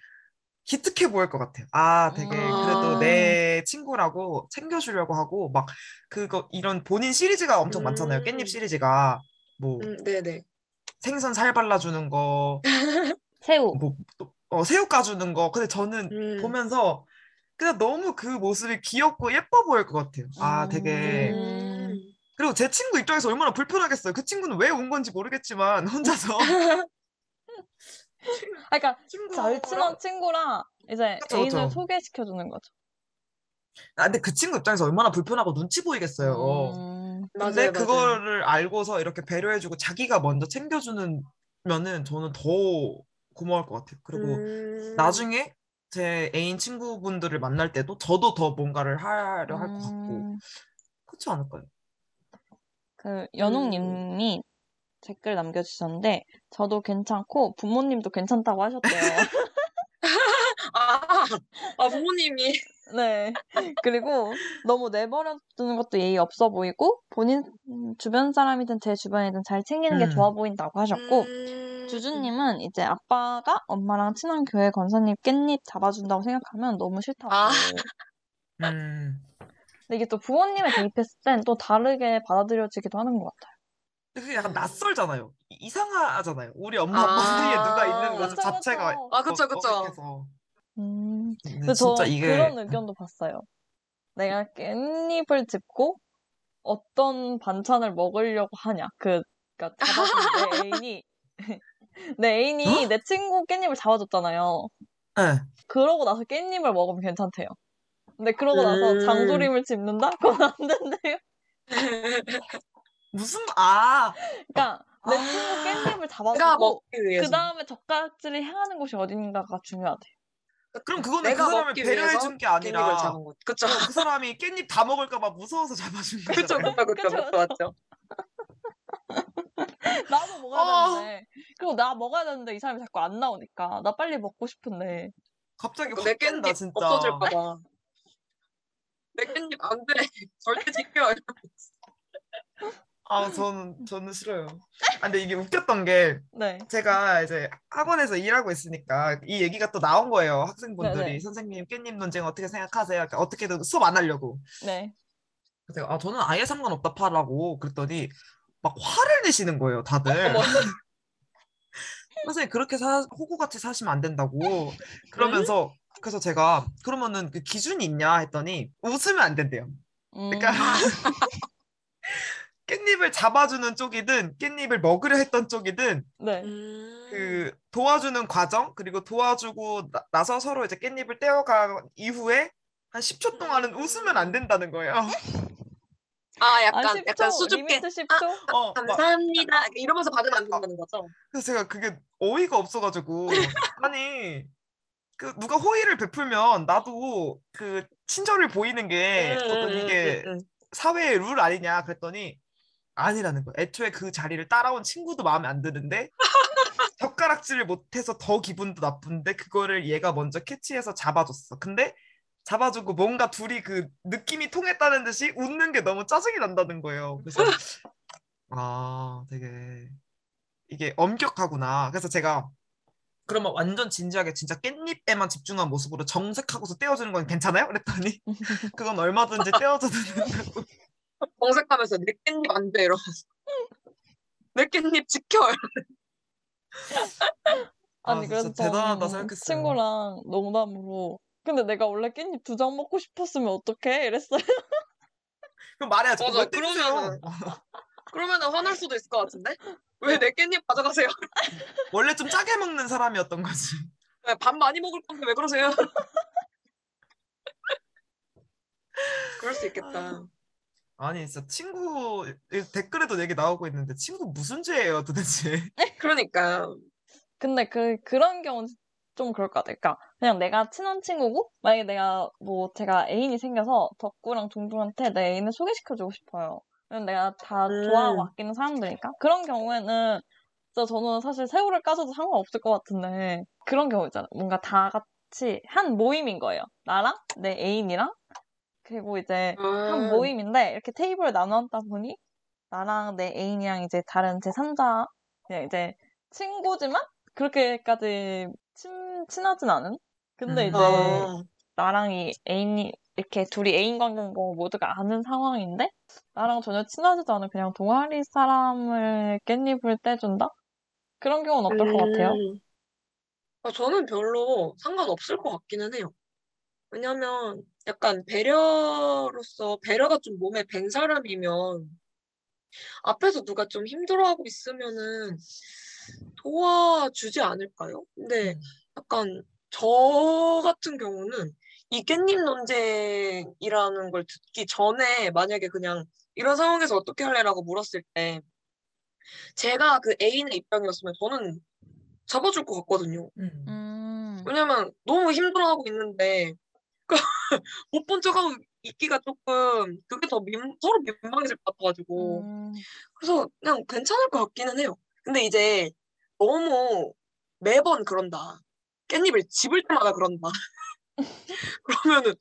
기특해 보일 것 같아요. 아, 되게 그래도 음. 내 친구라고 챙겨주려고 하고 막 그거 이런 본인 시리즈가 엄청 많잖아요. 음. 깻잎 시리즈가 뭐 음, 네네. 생선 살 발라주는 거, *laughs* 새우. 뭐 또, 어, 새우 까주는 거. 근데 저는 음. 보면서 그냥 너무 그 모습이 귀엽고 예뻐 보일 것 같아요. 아, 되게 음. 그리고 제 친구 입장에서 얼마나 불편하겠어요. 그 친구는 왜 온 건지 모르겠지만 혼자서 *laughs* 아, 그러니까 친구랑 잘 친한 친구랑 이제 그쵸, 애인을 그쵸. 소개시켜 주는 거죠. 아, 근데 그 친구 입장에서 얼마나 불편하고 눈치 보이겠어요. 음, 맞아요, 근데 맞아요. 그거를 알고서 이렇게 배려해주고 자기가 먼저 챙겨주는 면은 저는 더 고마울 것 같아요. 그리고 음. 나중에 제 애인 친구분들을 만날 때도 저도 더 뭔가를 하려 할 것 같고 음, 그렇지 않을까요? 그 연웅님이 댓글 남겨주셨는데 저도 괜찮고 부모님도 괜찮다고 하셨대요. *laughs* 아, 아, 부모님이. 네. 그리고 너무 내버려 두는 것도 예의 없어 보이고 본인 음, 주변 사람이든 제 주변이든 잘 챙기는 게 음. 좋아 보인다고 하셨고 음. 주주님은 이제 아빠가 엄마랑 친한 교회 권사님 깻잎 잡아준다고 생각하면 너무 싫다고. 아. 음. 근데 이게 또 부모님에 대입했을 땐 또 다르게 받아들여지기도 하는 것 같아요. 그게 약간 낯설잖아요. 이- 이상하잖아요. 우리 엄마 아. 아빠 사이에 누가 있는 것 그쵸. 자체가 아, 그쵸, 그쵸. 음. 근데 저 진짜 이게 그런 의견도 봤어요. 내가 깻잎을 짚고 어떤 반찬을 먹으려고 하냐. 그, 그니까 잡아준 내 *laughs* 애인이, 내 애인이 어? 내 친구 깻잎을 잡아줬잖아요. 네. 그러고 나서 깻잎을 먹으면 괜찮대요. 근데 그러고 나서 음. 장조림을 집는다? 그건 안 된대요. *laughs* 무슨 아 그러니까 내 아. 친구 깻잎을 잡아주고 먹기 위해서. 그 다음에 젓가락질을 향하는 곳이 어딘가가 중요하대. 그럼 그거는 그 내가 사람을 배려해 준 게 아니라 잡은 거. 그쵸. 어, 그 사람이 깻잎 다 먹을까봐 무서워서 잡아준 거잖아요. 그쵸, 그쵸, 그쵸, 그쵸, 맞죠. *laughs* 나도 먹어야 어. 되는데. 그리고 나 먹어야 되는데 이 사람이 자꾸 안 나오니까. 나 빨리 먹고 싶은데. 갑자기 내확 깬다 깻잎 진짜. 없어질까봐. 내 깻잎 안 돼. *laughs* 절대 지켜. 아 저는 저는 싫어요. 아, 근데 이게 웃겼던 게 네. 제가 이제 학원에서 일하고 있으니까 이 얘기가 또 나온 거예요. 학생분들이 네네. 선생님 깻잎 논쟁 어떻게 생각하세요? 그러니까 어떻게든 수업 안 하려고. 네. 그래서 아 저는 아예 상관없다 파라고 그랬더니 막 화를 내시는 거예요 다들. *laughs* 선생님 그렇게 사, 호구같이 사시면 안 된다고 그러면서 그래서 제가 그러면은 그 기준이 있냐 했더니 웃으면 안 된대요. 그러니까 음, *laughs* 깻잎을 잡아주는 쪽이든 깻잎을 먹으려 했던 쪽이든 네. 음. 그 도와주는 과정 그리고 도와주고 나, 나서 서로 이제 깻잎을 떼어간 이후에 한 10초 동안은 웃으면 안 된다는 거예요. 아, 아, 약간, 10초? 약간 수줍게. limit 10초? 어, 막- 감사합니다. 이러면서 받으면 안 된다는 거죠? 그래서 제가 그게 어이가 없어가지고 아니 그 누가 호의를 베풀면 나도 그 친절을 보이는 게 음, 어떤 음, 이게 음, 음. 사회의 룰 아니냐 그랬더니 아니라는 거야. 애초에 그 자리를 따라온 친구도 마음에 안 드는데 *laughs* 젓가락질을 못해서 더 기분도 나쁜데 그거를 얘가 먼저 캐치해서 잡아줬어. 근데 잡아주고 뭔가 둘이 그 느낌이 통했다는 듯이 웃는 게 너무 짜증이 난다는 거예요. 그래서 *laughs* 아 되게 이게 엄격하구나. 그래서 제가 그러면 완전 진지하게 진짜 깻잎에만 집중한 모습으로 정색하고서 떼어주는 건 괜찮아요? 그랬더니 *laughs* 그건 얼마든지 떼어줘도 된다고. 정색하면서 내 깻잎 안 돼, 이러면서. 내 깻잎 지켜! 아, 아니, 그래서 대단하다 저는 생각했어요. 친구랑 농담으로 근데 내가 원래 깻잎 두 장 먹고 싶었으면 어떡해? 이랬어요. *laughs* 그럼 말해야지. 맞아? 그러면은. 그러면은 화날 수도 있을 것 같은데? 왜 내 깻잎 가져가세요? *laughs* 원래 좀 짜게 먹는 사람이었던 거지. 왜 *laughs* 밥 많이 먹을 건데 왜 그러세요? 그럴 수 있겠다. 아니 진짜 친구 댓글에도 얘기 나오고 있는데 친구 무슨 죄예요 도대체? *laughs* 그러니까. 근데 그 그런 경우는 좀 그럴 것 같아요. 그러니까 그냥 내가 친한 친구고 만약에 내가 뭐 제가 애인이 생겨서 덕구랑 동동한테 내 애인을 소개시켜주고 싶어요. 왜냐면 내가 다 음. 좋아하고 아끼는 사람들이니까 그런 경우에는 진짜 저는 사실 새우를 까줘도 상관없을 것 같은데 그런 경우 있잖아요. 뭔가 다 같이 한 모임인 거예요. 나랑 내 애인이랑 그리고 이제 한 음. 모임인데 이렇게 테이블을 나눠 앉다 보니 나랑 내 애인이랑 이제 다른 제3자 그냥 이제 친구지만 그렇게까지 친, 친하진 않은? 근데 음. 이제 어. 나랑 이 애인이 이렇게 둘이 애인 관계인 거 모두가 아는 상황인데 나랑 전혀 친하지도 않은 그냥 동아리 사람을 깻잎을 떼준다? 그런 경우는 어떨 것 같아요? 음. 아, 저는 별로 상관없을 것 같기는 해요. 왜냐면 약간 배려로서 배려가 좀 몸에 밴 사람이면 앞에서 누가 좀 힘들어하고 있으면은 도와주지 않을까요? 근데 음. 약간 저 같은 경우는 이 깻잎 논쟁이라는 걸 듣기 전에 만약에 그냥 이런 상황에서 어떻게 할래라고 물었을 때 제가 그 애인의 입장이었으면 저는 잡아줄 것 같거든요. 음. 음, 왜냐면 너무 힘들어하고 있는데 *laughs* 못 본 척하고 있기가 조금 그게 더 민, 서로 민망해질 것 같아가지고 음, 그래서 그냥 괜찮을 것 같기는 해요. 근데 이제 너무 매번 그런다. 깻잎을 집을 때마다 그런다. *laughs* 그러면은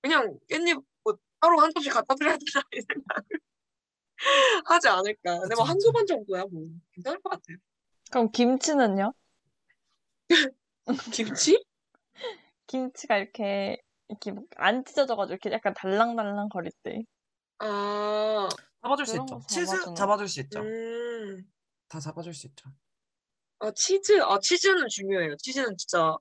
그냥 깻잎 뭐 따로 한 접시 갖다 드려야 되나 *laughs* 이 생각을 하지 않을까. 근데 뭐 그쵸. 번 정도야 뭐 괜찮을 것 같아요. 그럼 김치는요? 김치? 김치가 이렇게 이렇게 막안 찢어져가지고 이렇게 약간 달랑달랑 거릴 때. 아, 잡아줄 수 그런 있죠. 거 치즈 잡아주는. 잡아줄 수 있죠. 음. 다 잡아줄 수 있죠. 아, 치즈, 아, 치즈는 중요해요. 치즈는 진짜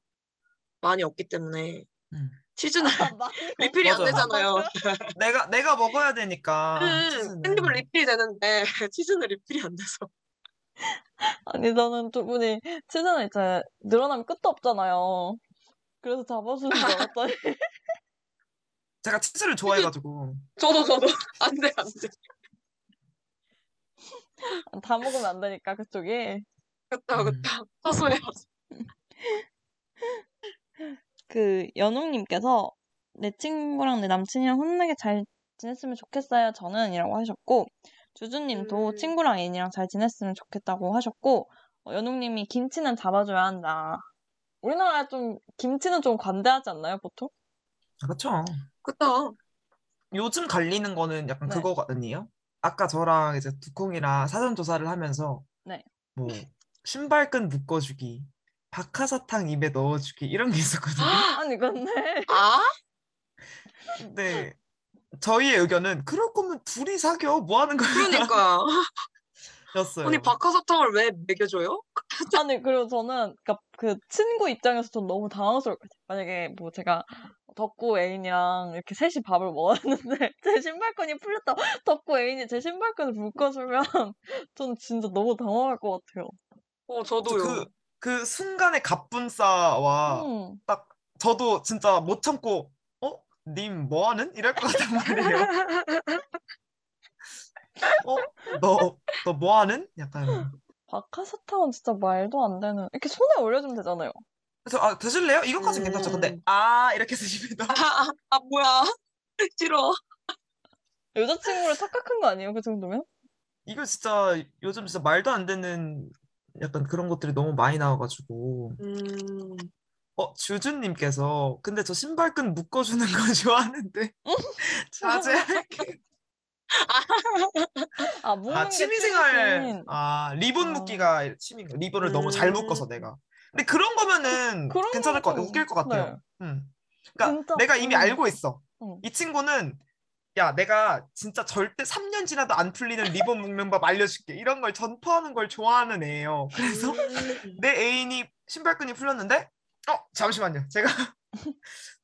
많이 없기 때문에. 음. 치즈는 아, *laughs* 리필이 안 맞아. 되잖아요. *laughs* 내가 내가 먹어야 되니까 음, 치즈는. 깻잎은 리필이 되는데, *laughs* 치즈는 리필이 안 돼서. 아니, 저는 두 분이 치즈는 이제 늘어나면 끝도 없잖아요. 그래서 잡아주는 줄 알았더니. 제가 치즈를 좋아해가지고 저도, 저도. 안 돼, 안 돼. 다 먹으면 안 되니까, 그쪽이. 그쵸, 음. 그쵸. 사소해야지. 그, 연웅님께서 내 친구랑 내 남친이랑 혼나게 잘 지냈으면 좋겠어요. 저는 이라고 하셨고, 주주님도 음. 친구랑 애인이랑 잘 지냈으면 좋겠다고 하셨고, 어, 연웅님이 김치는 잡아줘야 한다. 우리나라 좀, 김치는 좀 관대하지 않나요, 보통? 그렇죠. 그쵸. 요즘 갈리는 거는 약간 네. 그거 아니에요? 아까 저랑 이제 두콩이랑 사전 조사를 하면서 네. 뭐 신발끈 묶어주기, 박하사탕 입에 넣어주기 이런 게 있었거든요. *laughs* 아니, 근데. 아? 근데 저희의 의견은 그럴 거면 둘이 사겨 뭐 하는 거야? 그러니까. *laughs* 였어요. 아니, 박하사탕을 왜 먹여줘요? 아니, *laughs* 그리고 저는, 그니까, 그, 친구 입장에서 전 너무 당황스러울 것 같아요. 만약에, 뭐, 제가, 덕구 애인이랑 이렇게 셋이 밥을 먹었는데, *laughs* 제 신발끈이 풀렸다. *laughs* 덕구 애인이 제 신발끈을 묶어주면, 전 진짜 너무 당황할 것 같아요. 어, 저도요. 그, 그 순간의 갑분싸와 음, 딱 저도 진짜 못 참고 어? 님 뭐하는? 이럴 것 같단 말이에요. 어? 너, 너 뭐 하는? 약간. 박하사탕은 진짜 말도 안 되는. 이렇게 손에 올려주면 되잖아요. 그래서 아 드실래요? 이것까지 는 음. 괜찮죠. 근데 아 이렇게 쓰시면 아, 아, 아, 뭐야. *laughs* 싫어. 여자친구를 착각한 거 아니에요? 그 정도면? 이거 진짜 요즘 진짜 말도 안 되는 약간 그런 것들이 너무 많이 나와가지고 음, 어 주주님께서 근데 저 신발끈 묶어주는 거 *laughs* 좋아하는데 자제할게 아, 아게 취미생활. 아 리본 아. 묶기가 취미인가 리본을 너무 잘 음. 묶어서 내가 근데 그런 거면은 그런 괜찮을 것 같아 웃길 것 같아요 네. 음. 그러니까 진짜 내가 이미 음. 알고 있어 응. 이 친구는 야 내가 진짜 절대 3년 지나도 안 풀리는 리본 묶는 법 알려줄게 이런 걸 전파하는 걸 좋아하는 애예요 그래서 음. 내 애인이 신발끈이 풀렸는데 어 잠시만요 제가 *laughs*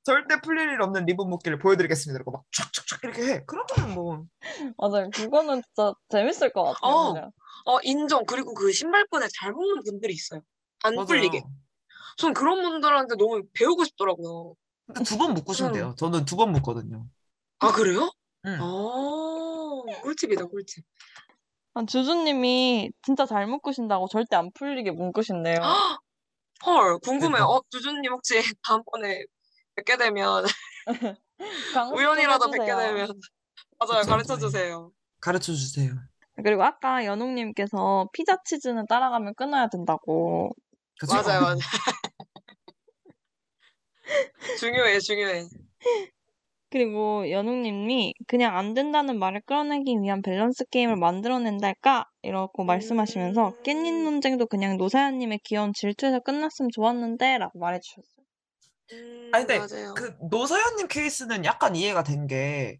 절대 풀릴 일 없는 리본 묶기를 보여드리겠습니다 이러고 막 촥촥촥 이렇게 해 그러면 뭐 맞아요. 그거는 진짜 재밌을 것 같아요. 어. 그냥. 어, 인정. 그리고 그 신발끈에 잘 묶는 분들이 있어요. 안 맞아요. 풀리게. 전 그런 분들한테 너무 배우고 싶더라고요. 근데 두 번 묶으시면 음. 돼요 저는 두 번 묶거든요 아, 그래요? 응. 아, 꿀팁이다, 꿀팁. 아, 주주님이 진짜 잘 묶으신다고 절대 안 풀리게 묶으신대요. 헐, 궁금해요. 대박. 어, 주주님 혹시 *laughs* 다음번에 뵙게 되면, *laughs* 우연이라도 뵙게. 되면, *laughs* 맞아요, 가르쳐 네. 주세요. 가르쳐 주세요 그리고 아까 연옥님께서 피자 치즈는 따라가면 끊어야 된다고. 그쵸? 맞아요, 맞아요. *laughs* 중요해, 중요해. 그리고 연옥님이 그냥 안 된다는 말을 끌어내기 위한 밸런스 게임을 만들어낸달까? 이렇게 말씀하시면서 음. 깻잎 논쟁도 그냥 노사연님의 귀여운 질투에서 끝났으면 좋았는데 라고 말해주셨어요. 음, 아니 근데 맞아요. 그 노사연님 케이스는 약간 이해가 된 게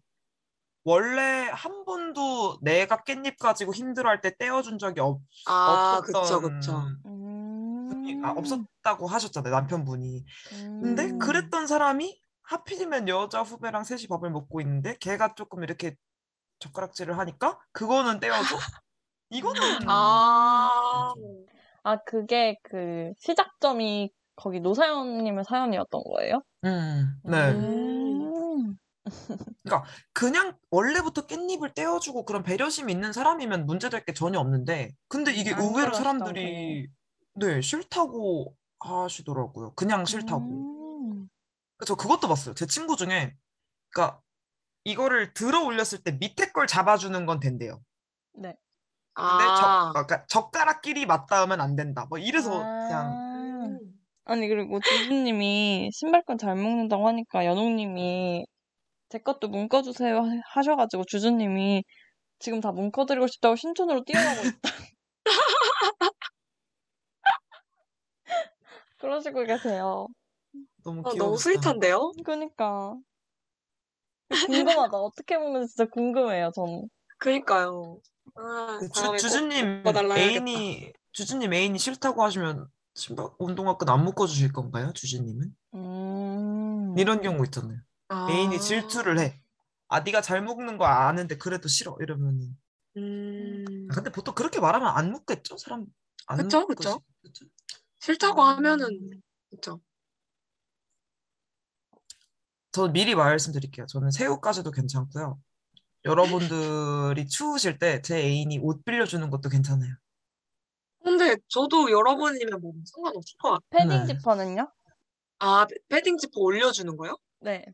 원래 한 번도 내가 깻잎 가지고 힘들어할 때 떼어준 적이 없, 아, 그쵸, 없었던 그쵸. 음... 아, 없었다고 하셨잖아요 남편분이 근데 음. 그랬던 사람이 하필이면 여자 후배랑 셋이 밥을 먹고 있는데 걔가 조금 이렇게 젓가락질을 하니까 그거는 떼어줘? 이거는 아, 아, 그게 그 시작점이 거기 노사연님의 사연이었던 거예요? 음, 네. 음. 그냥 원래부터 깻잎을 떼어주고 그런 배려심 있는 사람이면 문제될 게 전혀 없는데 근데 이게 안 의외로 사람들이 네 싫다고 하시더라고요. 그냥 싫다고. 음. 저 그것도 봤어요. 제 친구 중에 그러니까 이거를 들어 올렸을 때 밑에 걸 잡아주는 건 된대요. 네. 근데 젓, 아, 그러니까 젓가락끼리 맞닿으면 안 된다. 뭐 이래서 그냥 아. 음. 아니 그리고 주주님이 신발끈 잘 묶는다고 하니까 연옥님이 제 것도 묶어주세요 하- 하셔가지고 주주님이 지금 다 묶어드리고 싶다고 신촌으로 뛰어가고 있다. *laughs* 그러시고 계세요. 너무 어, 귀여웠어 너무 sweet한데요? 그니까 궁금하다. 어떻게 묶는지 진짜 궁금해요. 저는. 그니까요. 아, 주, 다음에 꼭 주주님 묶어달라 해야겠다. 애인이 주주님 애인이 싫다고 하시면 신발 운동화 끈 안 묶어주실 건가요? 주주님은 음. 이런 경우 있잖아요. 애인이 아, 질투를 해. 아 네가 잘 묶는 거 아는데 그래도 싫어 이러면은. 음, 아, 근데 보통 그렇게 말하면 안 묶겠죠? 사람 안 그쵸, 묶을 그쵸. 싫다고 하면은, 그쵸. 저 미리 말씀드릴게요. 저는 새우까지도 괜찮고요. 여러분들이 추우실 때 제 애인이 옷 빌려주는 것도 괜찮아요. 근데 저도 여러분이면 뭐 상관없을 것 같아요. 패딩 네. 지퍼는요? 아, 패딩 지퍼 올려주는 거요? 네.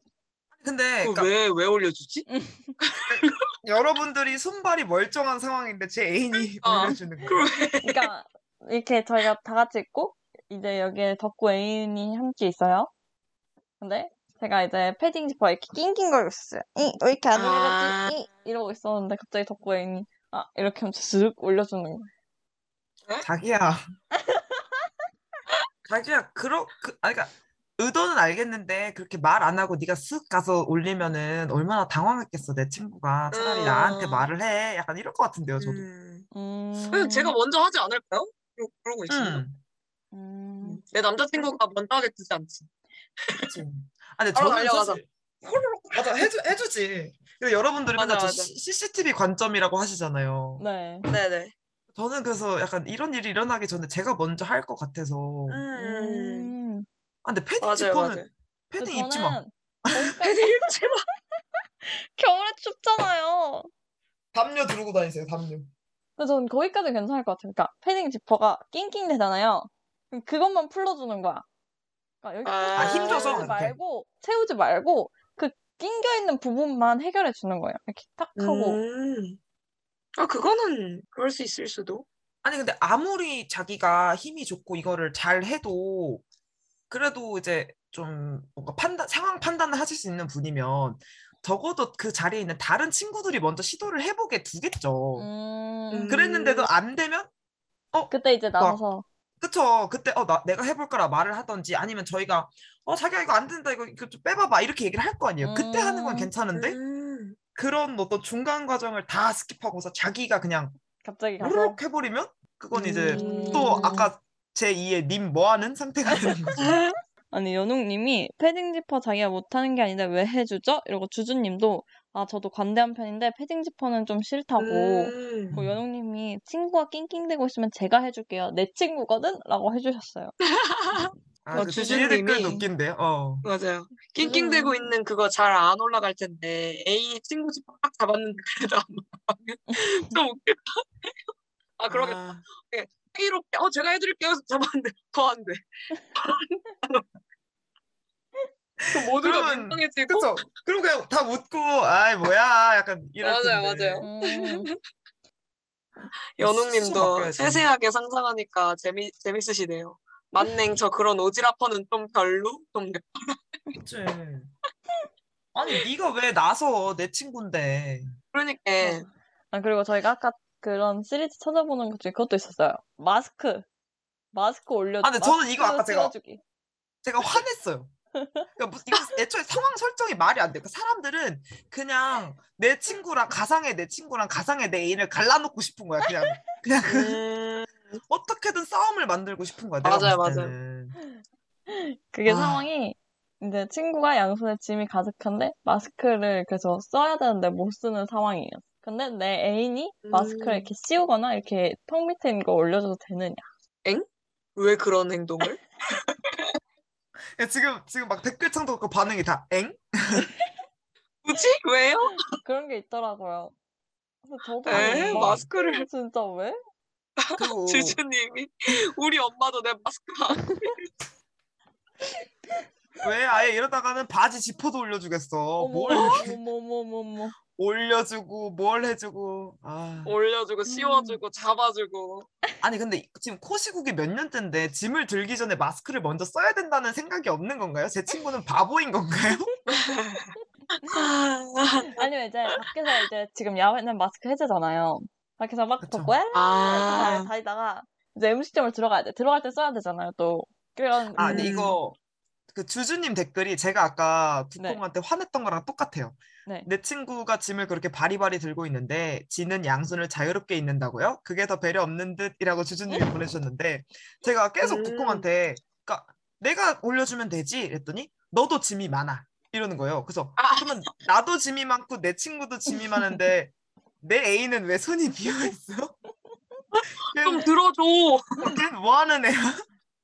근데 그러니까 왜, 왜 올려주지? *laughs* 여러분들이 손발이 멀쩡한 상황인데 제 애인이 아, 빌려주는 거예요. 그러니까 이렇게 저희가 다 같이 있고 이제 여기에 덕구 애인이 함께 있어요. 근데 제가 이제 패딩 지퍼 이렇게 낑낑거리고 있었어요. 이, 왜 이렇게 안 아. 올려졌지? 이, 이러고 있었는데 갑자기 덕구 애인이 아 이렇게 하면서 쓱 올려주는 거예요. 자기야. *laughs* 자기야, 그러, 그, 아, 그니까, 의도는 알겠는데, 그렇게 말 안 하고 네가 쓱 가서 올리면은 얼마나 당황했겠어, 내 친구가. 차라리 음. 나한테 말을 해. 약간 이럴 것 같은데요, 저도. 음. 음. 제가 먼저 하지 않을까요? 그러- 그러고 있으면. 음, 음. 내 남자친구가 먼저 하게 두지 않지. 그치. 아, 근데 저는. 사실, 호로록, 맞아, 해주, 해주지. 여러분들이 맞아, 맨날 맞아. CCTV 관점이라고 하시잖아요. 네. 네네. 저는 그래서 약간 이런 일이 일어나기 전에 제가 먼저 할 것 같아서. 음. 음. 아, 근데 패딩 맞아요, 지퍼는, 맞아요. 패딩 입지 마. 저는 *laughs* 패딩 입지 마. *laughs* 겨울에 춥잖아요. 담요 두르고 다니세요, 담요. 근데 전 거기까지 괜찮을 것 같아요. 그러니까 패딩 지퍼가 낑낑 되잖아요. 그럼 그것만 풀러주는 거야. 그러니까 여기 아, 꾹 힘줘서 채우지. 말고 채우지 말고 그 낑겨 있는 부분만 해결해 주는 거예요. 이렇게 탁 하고 음. 아, 그거는 그럴 수 있을 수도. 아니 근데 아무리 자기가 힘이 좋고 이거를 잘 해도 그래도 이제 좀 뭔가 판단 상황 판단을 하실 수 있는 분이면 적어도 그 자리에 있는 다른 친구들이 먼저 시도를 해보게 두겠죠. 음, 그랬는데도 안 되면 그때 이제 나서서 그쵸 그때 어 나 내가 해볼 거라 말을 하던지 아니면 저희가 어 자기야 이거 안 된다 이거 이거 좀 빼봐봐 이렇게 얘기를 할 거 아니에요. 그때 하는 건 음. 괜찮은데 음. 그런 어떤 중간 과정을 다 skip하고서 자기가 그냥 갑자기 가서 해버리면 그건 이제 음. 또 아까 제 2의 님 뭐하는 상태가 되는 *laughs* 거죠. 아니 연웅님이 패딩 지퍼 자기가 못하는 게 아닌데 왜 해주죠? 이러고 주주님도 아 저도 관대한 편인데 패딩 지퍼는 좀 싫다고 음. 그 연웅님이 친구가 낑낑대고 있으면 제가 해줄게요 내 친구거든? 라고 해주셨어요 *laughs* 아, 어, 그 주주님이- 웃긴데요. 어. 맞아요. 낑낑대고 음. 있는 그거 잘 안 올라갈 텐데 애인이 친구 집딱 잡았는데 그래도 안 올라가면 *laughs* 좀 웃길 것 같아요. 아 그러게 아, 이렇게 어 제가 해드릴게요 잡았는데 더 안 돼. 그 모두가 민망해지고 그쵸. 그럼 그냥 다 웃고, 아이, 뭐야. 약간 이럴 맞아요, 텐데. 맞아요. 음, 연웅님도. 세세하게 상상하니까 재미 재밌으시네요. 만냉 저 그런 오지라퍼는 좀 별로 좀 내- 그치. 아니, 네가 왜 나서 내 친구인데. 그러니까 아 그리고 저희가 아까 그런 시리즈 찾아보는 것 중에 그것도 있었어요 마스크 마스크 올려주기 아, 근데 저는 이거 아까 제가- 씌워주기. 제가 화냈어요. 그러니까 무슨 이거 애초에 상황 설정이 말이 안 돼. 그러니까 사람들은 그냥 내 친구랑 가상의 내 친구랑 가상의 내 애인을 갈라놓고 싶은 거야. 그냥 그냥 그 음, 어떻게든 싸움을 만들고 싶은 거야. 맞아요, 맞아요. 그게 아. 상황이 이제 친구가 양손에 짐이 가득한데 마스크를 그래서 써야 되는데 못 쓰는 상황이에요. 근데 내 애인이 마스크를 음. 이렇게 씌우거나 이렇게 턱 밑에 있는 거 올려줘도 되느냐. 왜 그런 행동을? *laughs* 야, 지금 지금 막 댓글창도 그 반응이 다 엥? *laughs* 굳이 왜요? 그런 게 있더라고요. 그래서 저도 에막 마스크를 *laughs* 진짜 왜? 그리고 *laughs* 주주님이 우리 엄마도 내 마스크 안 *laughs* 왜 아예 이러다가는 바지 지퍼도 올려주겠어. 어머 뭘 어머 어머 어머 어머. 올려주고 뭘 해주고. 아. 올려주고 씌워주고 잡아주고 아니 근데 지금 코시국이 몇 년째인데 짐을 들기 전에 마스크를 먼저 써야 된다는 생각이 없는 건가요? 제 친구는 바보인 건가요? *laughs* 아니면 이제 밖에서 이제 지금 야외는 마스크 해제잖아요. 밖에서 막 그쵸. 벗고 에 아, 다니다가 이제 음식점을 들어가야 돼. 들어갈 때 써야 되잖아요. 또 그런 아 근데 음. 이거 그 주주님 댓글이 제가 아까 네. 국공한테 화냈던 거랑 똑같아요. 네. 내 친구가 짐을 그렇게 바리바리 들고 있는데 지는 양손을 자유롭게 있는다고요? 그게 더 배려 없는 듯이라고 주주님이 보내주셨는데 제가 계속 음. 국공한테 그러니까 내가 올려주면 되지 이랬더니 너도 짐이 많아 이러는 거예요. 그래서 아. 그러면 나도 짐이 많고 내 친구도 짐이 많은데 내 애인은 왜 손이 비어 있어? *laughs* 좀 들어줘. 걔는 뭐 하는 애야?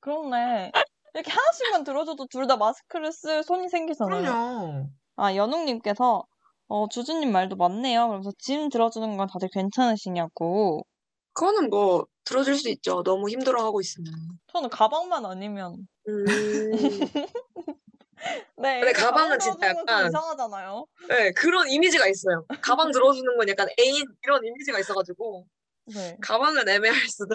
그렇네. 이렇게 하나씩만 들어줘도 둘 다 마스크를 쓸 손이 생기잖아요. 그럼요. 아, 연웅님께서, 어, 주주님 말도 맞네요. 그러면서 짐 들어주는 건 다들 괜찮으시냐고. 그거는 뭐 들어줄 수 있죠. 너무 힘들어하고 있으면. 저는 가방만 아니면. 음, *laughs* 네, 근데 이거 가방은 가방 진짜 약간- 이상하잖아요. 네 그런 이미지가 있어요. 가방 들어주는 건 약간 애인 이런 이미지가 있어가지고 네. 가방은 애매할 수도.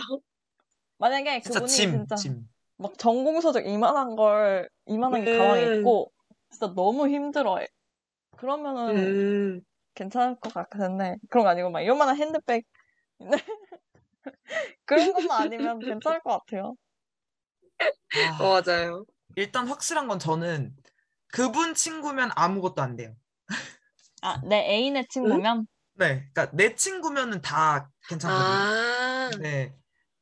만약에 진짜 그분이 짐, 진짜 짐. 막 전공서적 이만한 걸, 이만한 게 가방에 음. 있고, 진짜 너무 힘들어해. 그러면은 음, 괜찮을 것 같은데, 그런 거 아니고 막 요만한 핸드백. *laughs* 그런 것만 아니면 괜찮을 것 같아요. 아, 어, 맞아요. 일단 확실한 건 저는 그분 친구면 아무것도 안 돼요. 아, 내 애인의 친구면? 네, 그러니까 내 친구면은 다 괜찮거든요. 아, 네,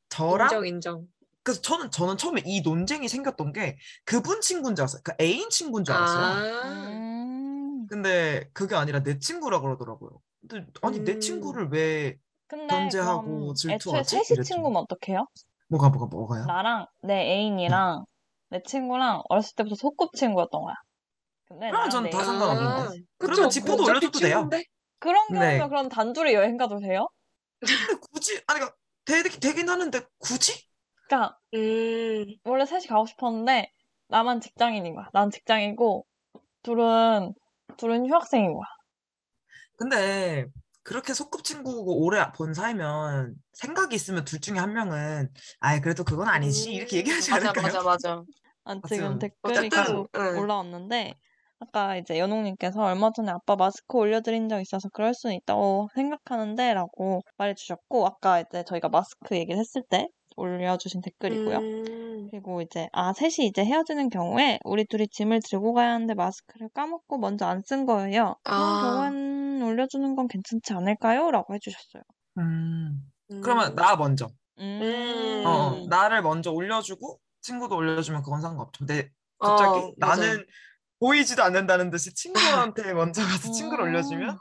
저랑 인정 인정. 그래서 저는 저는 처음에 이 논쟁이 생겼던 게 그분 친구인 줄 알았어요. 그 애인 친구인 줄 알았어요. 아, 음. 근데 그게 아니라 내 친구라 그러더라고요. 근데 아니 내 음. 친구를 왜 견제하고 그럼 애초에 질투하지? 셋이. 친구면 어떡해요? 뭐가 뭐가 뭐가요? 나랑 내 애인이랑 내 친구랑 어렸을 때부터 소꿉친구였던 거야. 근데 그러면 저는 다 나랑 상관없는데. 아, 그러면. 지포도 어차피 올려줘도 돼요. 그런 네. 경우면 그럼 단둘이 여행 가도 돼요? 근데 굳이 아니 그러니까 되, 되긴 하는데 굳이? 그러니까 음, 원래 셋이 가고 싶었는데 나만 직장인인 거야. 난 직장이고 둘은 둘은 휴학생인 거야. 근데 그렇게 소꿉친구고 오래 본 사이면 생각이 있으면 둘 중에 한 명은 아예 그래도 그건 아니지 이렇게 얘기하지 음, 맞아, 않을까요? 맞아, 맞아. 아, 맞죠. 지금 댓글이 어쨌든, 계속 응. 올라왔는데 아까 이제 연옥님께서 얼마 전에 아빠 마스크 올려드린 적 있어서 그럴 수는 있다고 생각하는데 라고 말해주셨고 아까 이제 저희가 마스크 얘기를 했을 때 올려주신 댓글이고요. 음, 그리고 이제 아 셋이 이제 헤어지는 경우에 우리 둘이 짐을 들고 가야 하는데 마스크를 까먹고 먼저 안 쓴 거예요. 그런 아. 경우엔 올려주는 건 괜찮지 않을까요? 라고 해주셨어요. 음, 음. 그러면 나 먼저 음. 어, 어, 나를 먼저 올려주고 친구도 올려주면 그건 상관없죠. 근데 어, 갑자기 맞아요. 보이지도 않는다는 듯이 친구한테 먼저 가서 친구를 음. 올려주면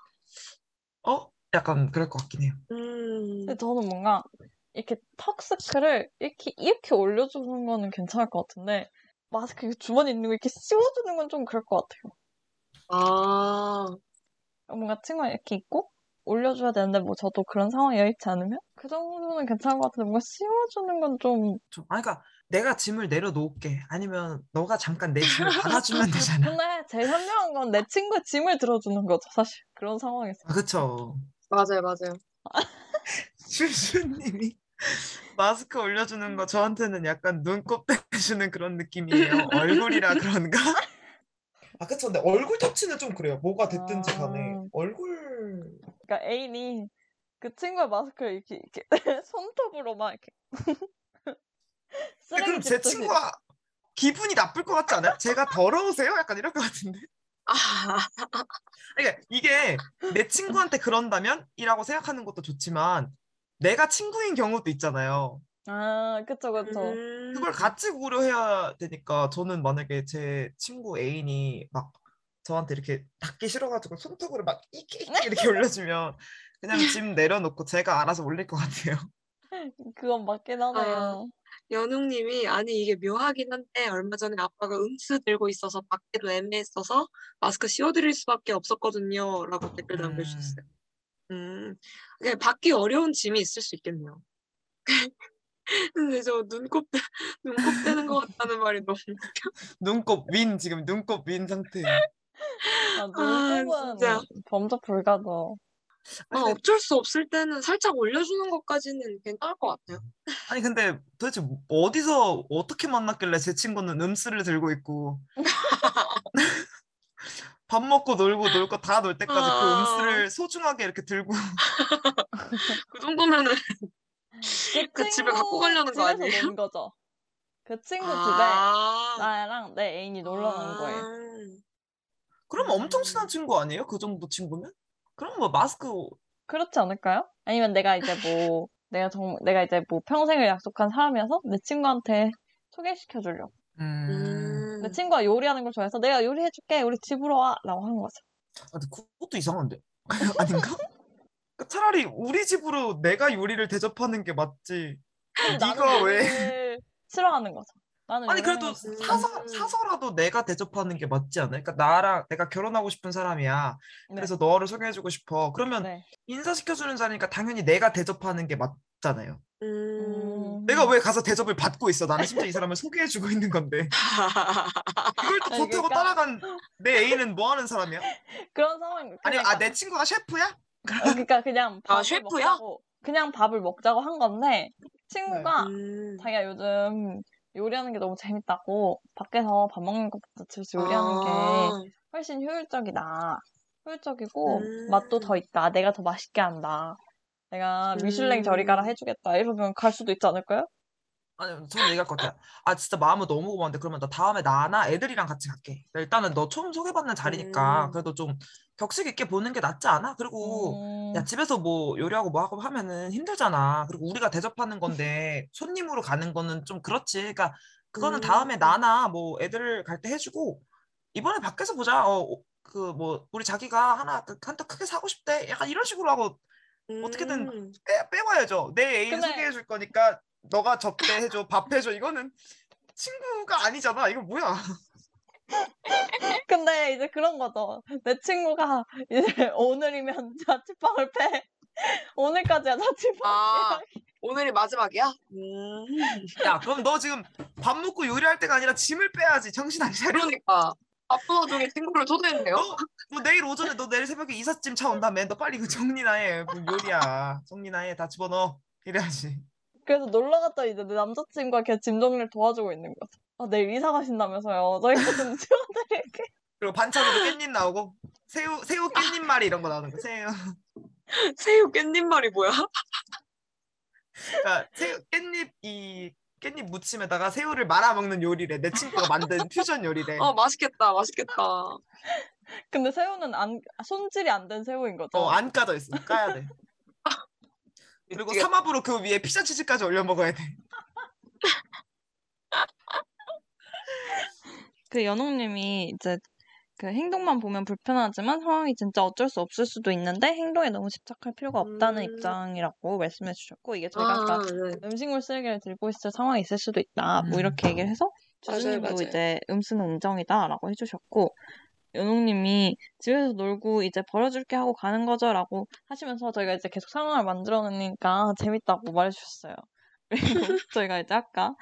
어? 약간 그럴 것 같긴 해요. 음, 근데 저는 뭔가 이렇게 턱스크를 이렇게 이렇게 올려주는 거는 괜찮을 것 같은데 마스크 주머니에 있는 거 이렇게 씌워주는 건 좀 그럴 것 같아요. 아, 뭔가 친구가 이렇게 있고 올려줘야 되는데 뭐 저도 그런 상황이 여의치 않으면 그 정도는 괜찮은 것 같은데 뭔가 씌워주는 건 좀 좀, 아니, 그러니까 내가 짐을 내려놓을게. 아니면 너가 잠깐 내 짐을 *laughs* 받아주면 *laughs* 되잖아. 근데 제일 현명한 건 내 친구의 짐을 들어주는 거죠 사실 그런 상황에서 아, 그쵸. 맞아요, 맞아요. *laughs* 슈슈님이 마스크 올려주는 거 저한테는 약간 눈곱 떼주는 그런 느낌이에요. 얼굴이라 그런가? 아, 그쵸. 근데 얼굴 터치는 좀 그래요. 뭐가 됐든지 간에. 아. 얼굴. 그러니까 애인이 그 친구의 마스크를 이렇게, 이렇게 손톱으로 막 이렇게 근데 쓰레기 그럼 제 친구가 기분이 나쁠 것 같지 않아요? 제가 더러우세요? 약간 이럴 것 같은데. 아, 그러니까 이게 내 친구한테 그런다면? 이라고 생각하는 것도 좋지만 내가 친구인 경우도 있잖아요. 아 그쵸 그쵸 음, 그걸 같이 고려해야 되니까 저는 만약에 제 친구 애인이 막 저한테 이렇게 닿기 싫어가지고 손톱으로 막 이렇게 이렇게, 이렇게 올려주면 그냥 짐 내려놓고 제가 알아서 올릴 것 같아요. 그건 맞긴 하네요 연웅님이 아니 이게 묘하긴 한데 얼마 전에 아빠가 음수 들고 있어서 밖에도 애매했어서 마스크 씌워드릴 수밖에 없었거든요.라고 댓글 음. 남겨주셨어요. 음, 그냥 받기 어려운 짐이 있을 수 있겠네요. *laughs* 근데 저 눈곱 떼- 눈곱 떼는 것 같다는 말이 너무 웃겨. 눈곱 윈 지금 눈곱 윈 상태. 아, 눈곱은 진짜. 범접 불가죠 아, 어쩔 수 없을 때는 살짝 올려주는 것까지는 괜찮을 것 같아요. 아니 근데 도대체 어디서 어떻게 만났길래 제 친구는 음스를 들고 있고 *laughs* *laughs* 밥 먹고 놀고 놀 거 다 놀 때까지 그 아. 음스를 소중하게 이렇게 들고 *laughs* 그 정도면은 그 그 집에 갖고 가려는 거 아니에요? 논 거죠 그 친구 집에 아, 나랑 내 애인이 놀러 간 거예요 그러면 엄청 음. 친한 친구 아니에요? 그 정도 친구면? 그럼 뭐 마스크 그렇지 않을까요? 아니면 내가 이제 뭐 *laughs* 내가 정 내가 이제 뭐 평생을 약속한 사람이어서 내 친구한테 소개시켜 주려고. 음... 음. 내 친구가 요리하는 걸 좋아해서 내가 요리해 줄게. 우리 집으로 와라고 한 거죠. 아, 근데 그것도 이상한데 *laughs* 아닌가? 그 차라리 우리 집으로 내가 요리를 대접하는 게 맞지. 네가 왜? 싫어하는 거죠. 나는 아니 그래도. 사서 사서라도 내가 대접하는 게 맞지 않아요? 그러니까 나랑 내가 결혼하고 싶은 사람이야. 네. 그래서 너를 소개해주고 싶어. 그러면 네. 인사시켜주는 자리니까 당연히 내가 대접하는 게 맞잖아요. 음. 음. 내가 왜 가서 대접을 받고 있어? 나는 심지어 이 사람을 소개해주고 있는 건데. 이걸 또 좋다고 그러니까- 따라간 내 *laughs* 애인은 뭐 하는 사람이야? 그런 상황. 아니, 그러니까, 아, 내 친구가 셰프야? 어, 그러니까 그냥 아, 밥을 셰프야? 먹자고 그냥 밥을 먹자고 한 건데 친구가 음. 자기가 요즘 요리하는 게 너무 재밌다고 밖에서 밥 먹는 것보다 집에서 요리하는 게 아, 훨씬 효율적이다. 효율적이고 음. 맛도 더 있다. 내가 더 맛있게 한다. 내가 미슐랭 음. 저리 가라 해주겠다. 이러면 갈 수도 있지 않을까요? 아니, 저는 얘기할 것 같아요. 아, 진짜 마음은 너무 고마운데, 그러면 나 다음에 나나 애들이랑 같이 갈게. 일단은 너 처음 소개받는 자리니까, 음. 그래도 좀 격식 있게 보는 게 낫지 않아? 그리고, 음, 야, 집에서 뭐 요리하고 뭐 하고 하면은 힘들잖아. 그리고 우리가 대접하는 건데, *laughs* 손님으로 가는 거는 좀 그렇지. 그러니까, 그거는 다음에 음. 나나 뭐 애들 갈 때 해주고, 이번에 밖에서 보자. 어, 그 뭐, 우리 자기가 하나, 한턱 크게 사고 싶대. 약간 이런 식으로 하고 어떻게든 음. 빼, 빼와야죠. 내 애인 근데- 소개해 줄 거니까 너가 접대 해줘, 밥 해줘. 이거는 친구가 아니잖아. 이거 뭐야? 근데 이제 그런 거죠. 내 친구가 이제 오늘이면 *laughs* 자취방을 패. 오늘까지야 자취방. 아, 오늘이 마지막이야? 음. 야, 그럼 너 지금 밥 먹고 요리할 때가 아니라 짐을 빼야지. 정신 안 차려. 그러니까. 바쁜 와중에 친구를 초대했네요. 너, 너 내일 오전에 너 내일 새벽에 이삿짐 차 온다며. 너 빨리 그 정리나 해. 뭐 요리야. 정리나 해. 다 집어넣어. 이래야지. 그래서 놀러 갔다 이제 내 남자친구가 걔 짐 정리를 도와주고 있는 거죠. 아, 내일 이사 가신다면서요. 저희가 좀 치워드릴게. 그리고 반찬으로 깻잎 나오고 새우 새우 깻잎말이 이런 거 나오는 거. 새우. 새우 깻잎말이 뭐야? 그러니까 새우 깻잎 이 깻잎 무침에다가 새우를 말아 먹는 요리래. 내 친구가 만든 퓨전 요리래. 어, 맛있겠다, 맛있겠다. 근데 새우는 안, 손질이 안 된 새우인 거죠. 어, 안 까져 있어. 까야 돼. 그리고. 삼합으로 그 위에 피자 치즈까지 올려 먹어야 돼. *laughs* 그 연옥님이 이제 그 행동만 보면 불편하지만 상황이 진짜 어쩔 수 없을 수도 있는데 행동에 너무 집착할 필요가 없다는 음. 입장이라고 말씀해 주셨고 이게 저희가 아까 아, 네. 음식물 쓰레기를 들고 있을 상황이 있을 수도 있다. 뭐 음. 이렇게 얘기를 해서 주주님도. 이제 음수는 음정이다라고 해주셨고 연옥님이 집에서 놀고 이제 버려줄게 하고 가는 거죠라고 하시면서 저희가 이제 계속 상황을 만들어 놓으니까 재밌다고 말해주셨어요. *laughs* 그리고 저희가 이제 아까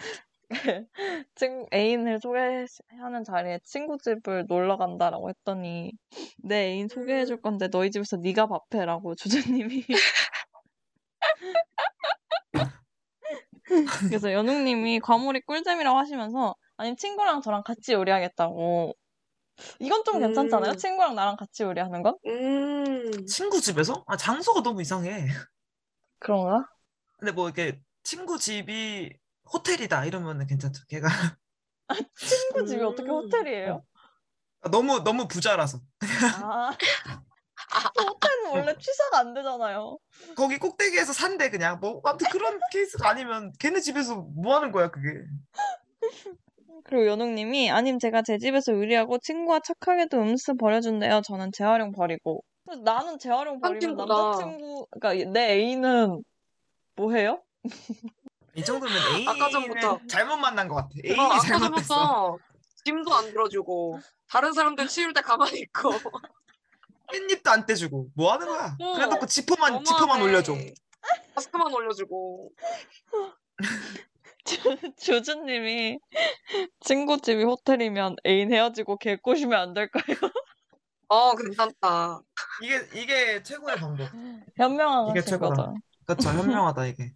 *laughs* 친 애인을 소개하는 자리에 친구 집을 놀러 간다라고 했더니 내 애인 소개해 줄 건데 너희 집에서 네가 밥해라고 주주님이 *laughs* 그래서 연웅님이 과몰입 꿀잼이라고 하시면서 아니 친구랑 저랑 같이 요리하겠다고 이건 좀 괜찮잖아요 음. 친구랑 나랑 같이 요리하는 건 음. 친구 집에서? 아 장소가 너무 이상해. 그런가 근데 뭐 이렇게 친구 집이 호텔이다 이러면은 괜찮죠. 걔가 친구 집이 어떻게 음. 호텔이에요 너무 너무 부자라서 아 호텔은 원래 취사가 안 되잖아요 거기 꼭대기에서 산대 그냥 뭐 아무튼 그런 케이스가 아니면 걔네 집에서 뭐 하는 거야 그게. 그리고 연웅님이 아님 제가 제 집에서 요리하고 친구가 착하게도 음수 버려준대요. 저는 재활용 버리고. 그래서 나는 재활용 버리면 친구다. 남자친구, 그러니까 내 애인은 뭐 해요? *laughs* 이 정도면 애인을 아까 전부터. 잘못 만난 것 같아. 애인이 어, 아까 잘못했어. 전부터 짐도 안 들어주고 다른 사람들 치울 때 가만히 있고 *laughs* 깻잎도 안 떼주고 뭐 하는 거야? 어, 그래놓고 지퍼만 너무하네. 지퍼만 올려줘. 마스크만 올려주고 *laughs* 주주님이 친구 집이 호텔이면 애인 헤어지고 개 꼬시면 안 될까요? 어 괜찮다 이게 이게 최고의 방법. 현명한 이게 최고다. 그렇죠. 현명하다 이게.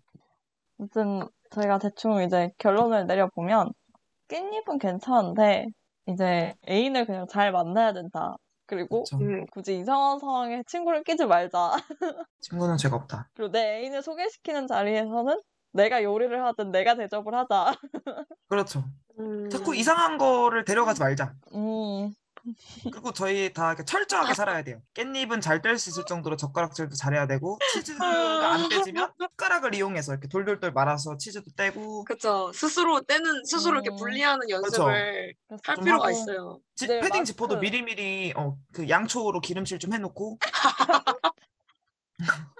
아무튼 저희가 대충 이제 결론을 내려보면 깻잎은 괜찮은데 이제 애인을 그냥 잘 만나야 된다. 그리고 그렇죠. 음. 굳이 이상한 상황에 친구를 끼지 말자. 친구는 죄가 없다. 그리고 내 애인을 소개시키는 자리에서는 내가 요리를 하든 내가 대접을 하자. *laughs* 그렇죠. 음. 자꾸 이상한 거를 데려가지 말자. 음, 그리고 저희 다 이렇게 철저하게 살아야 돼요. 깻잎은 잘 뗄 수 있을 정도로 젓가락질도 잘해야 되고 치즈가 안 떼지면 *laughs* 숟가락을 이용해서 이렇게 돌돌돌 말아서 치즈도 떼고 그쵸 스스로 떼는 스스로 이렇게 음. 분리하는 연습을 그래서 할좀 필요가 하고. 있어요 지- 네, 패딩 마스크. 지퍼도 미리미리 어, 그 양초로 기름칠 좀 해놓고 *laughs*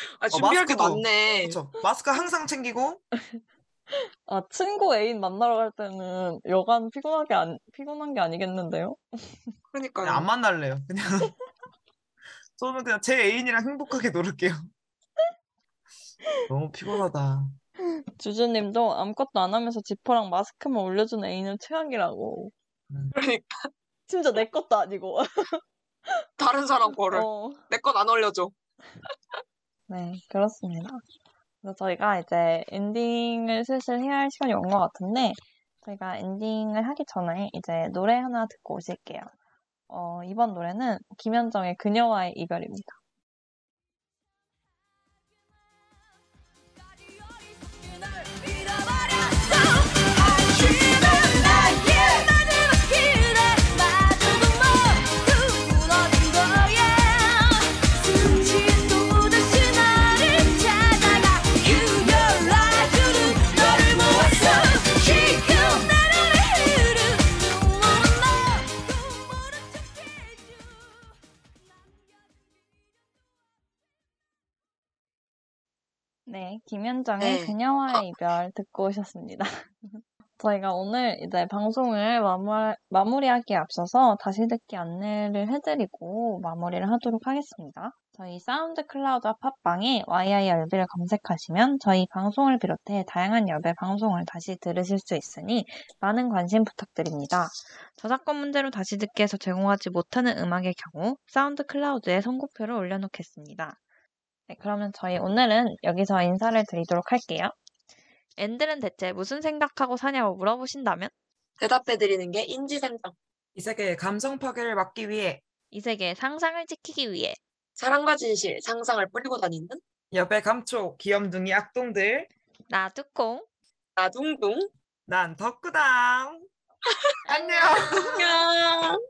*laughs* 아 준비할 게 어, 마스크도. 많네 그렇죠. 마스크 항상 챙기고 *laughs* 아 친구 애인 만나러 갈 때는 여간 피곤하게 안 피곤한 게 아니겠는데요? *laughs* 그러니까요 그냥 안 만날래요. 그냥 저는 그냥 제 애인이랑 행복하게 놀을게요. 너무 피곤하다. 주주님도 아무것도 안 하면서 지퍼랑 마스크만 올려주는 애인은 최악이라고. 그러니까 심지어 내 것도 아니고. 다른 사람 거를 어. 내 건 안 올려줘 네, 그렇습니다. 그래서 저희가 이제 엔딩을 슬슬 해야 할 시간이 온 것 같은데, 저희가 엔딩을 하기 전에 이제 노래 하나 듣고 오실게요. 어, 이번 노래는 김현정의 그녀와의 이별입니다. 네, 김현정의 네. 그녀와의 이별 듣고 오셨습니다. *laughs* 저희가 오늘 이제 방송을 마무, 마무리 하기에 앞서서 다시 듣기 안내를 해드리고 마무리를 하도록 하겠습니다. 저희 사운드 클라우드와 팟빵에 YIRB를 검색하시면 저희 방송을 비롯해 다양한 열배 방송을 다시 들으실 수 있으니 많은 관심 부탁드립니다. 저작권 문제로 다시 듣기에서 제공하지 못하는 음악의 경우 사운드 클라우드에 선곡표를 올려놓겠습니다. 네, 그러면 저희 오늘은 여기서 인사를 드리도록 할게요. 앤들은 대체 무슨 생각하고 사냐고 물어보신다면? 대답해드리는 게 인지상정. 이 세계의 감성 파괴를 막기 위해 이 세계의 상상을 지키기 위해. 사랑과 진실, 상상을 뿌리고 다니는 여배 감초 귀염둥이 악동들. 나 뚜콩 나둥둥. 난 덕구당. *laughs* 안녕. 안녕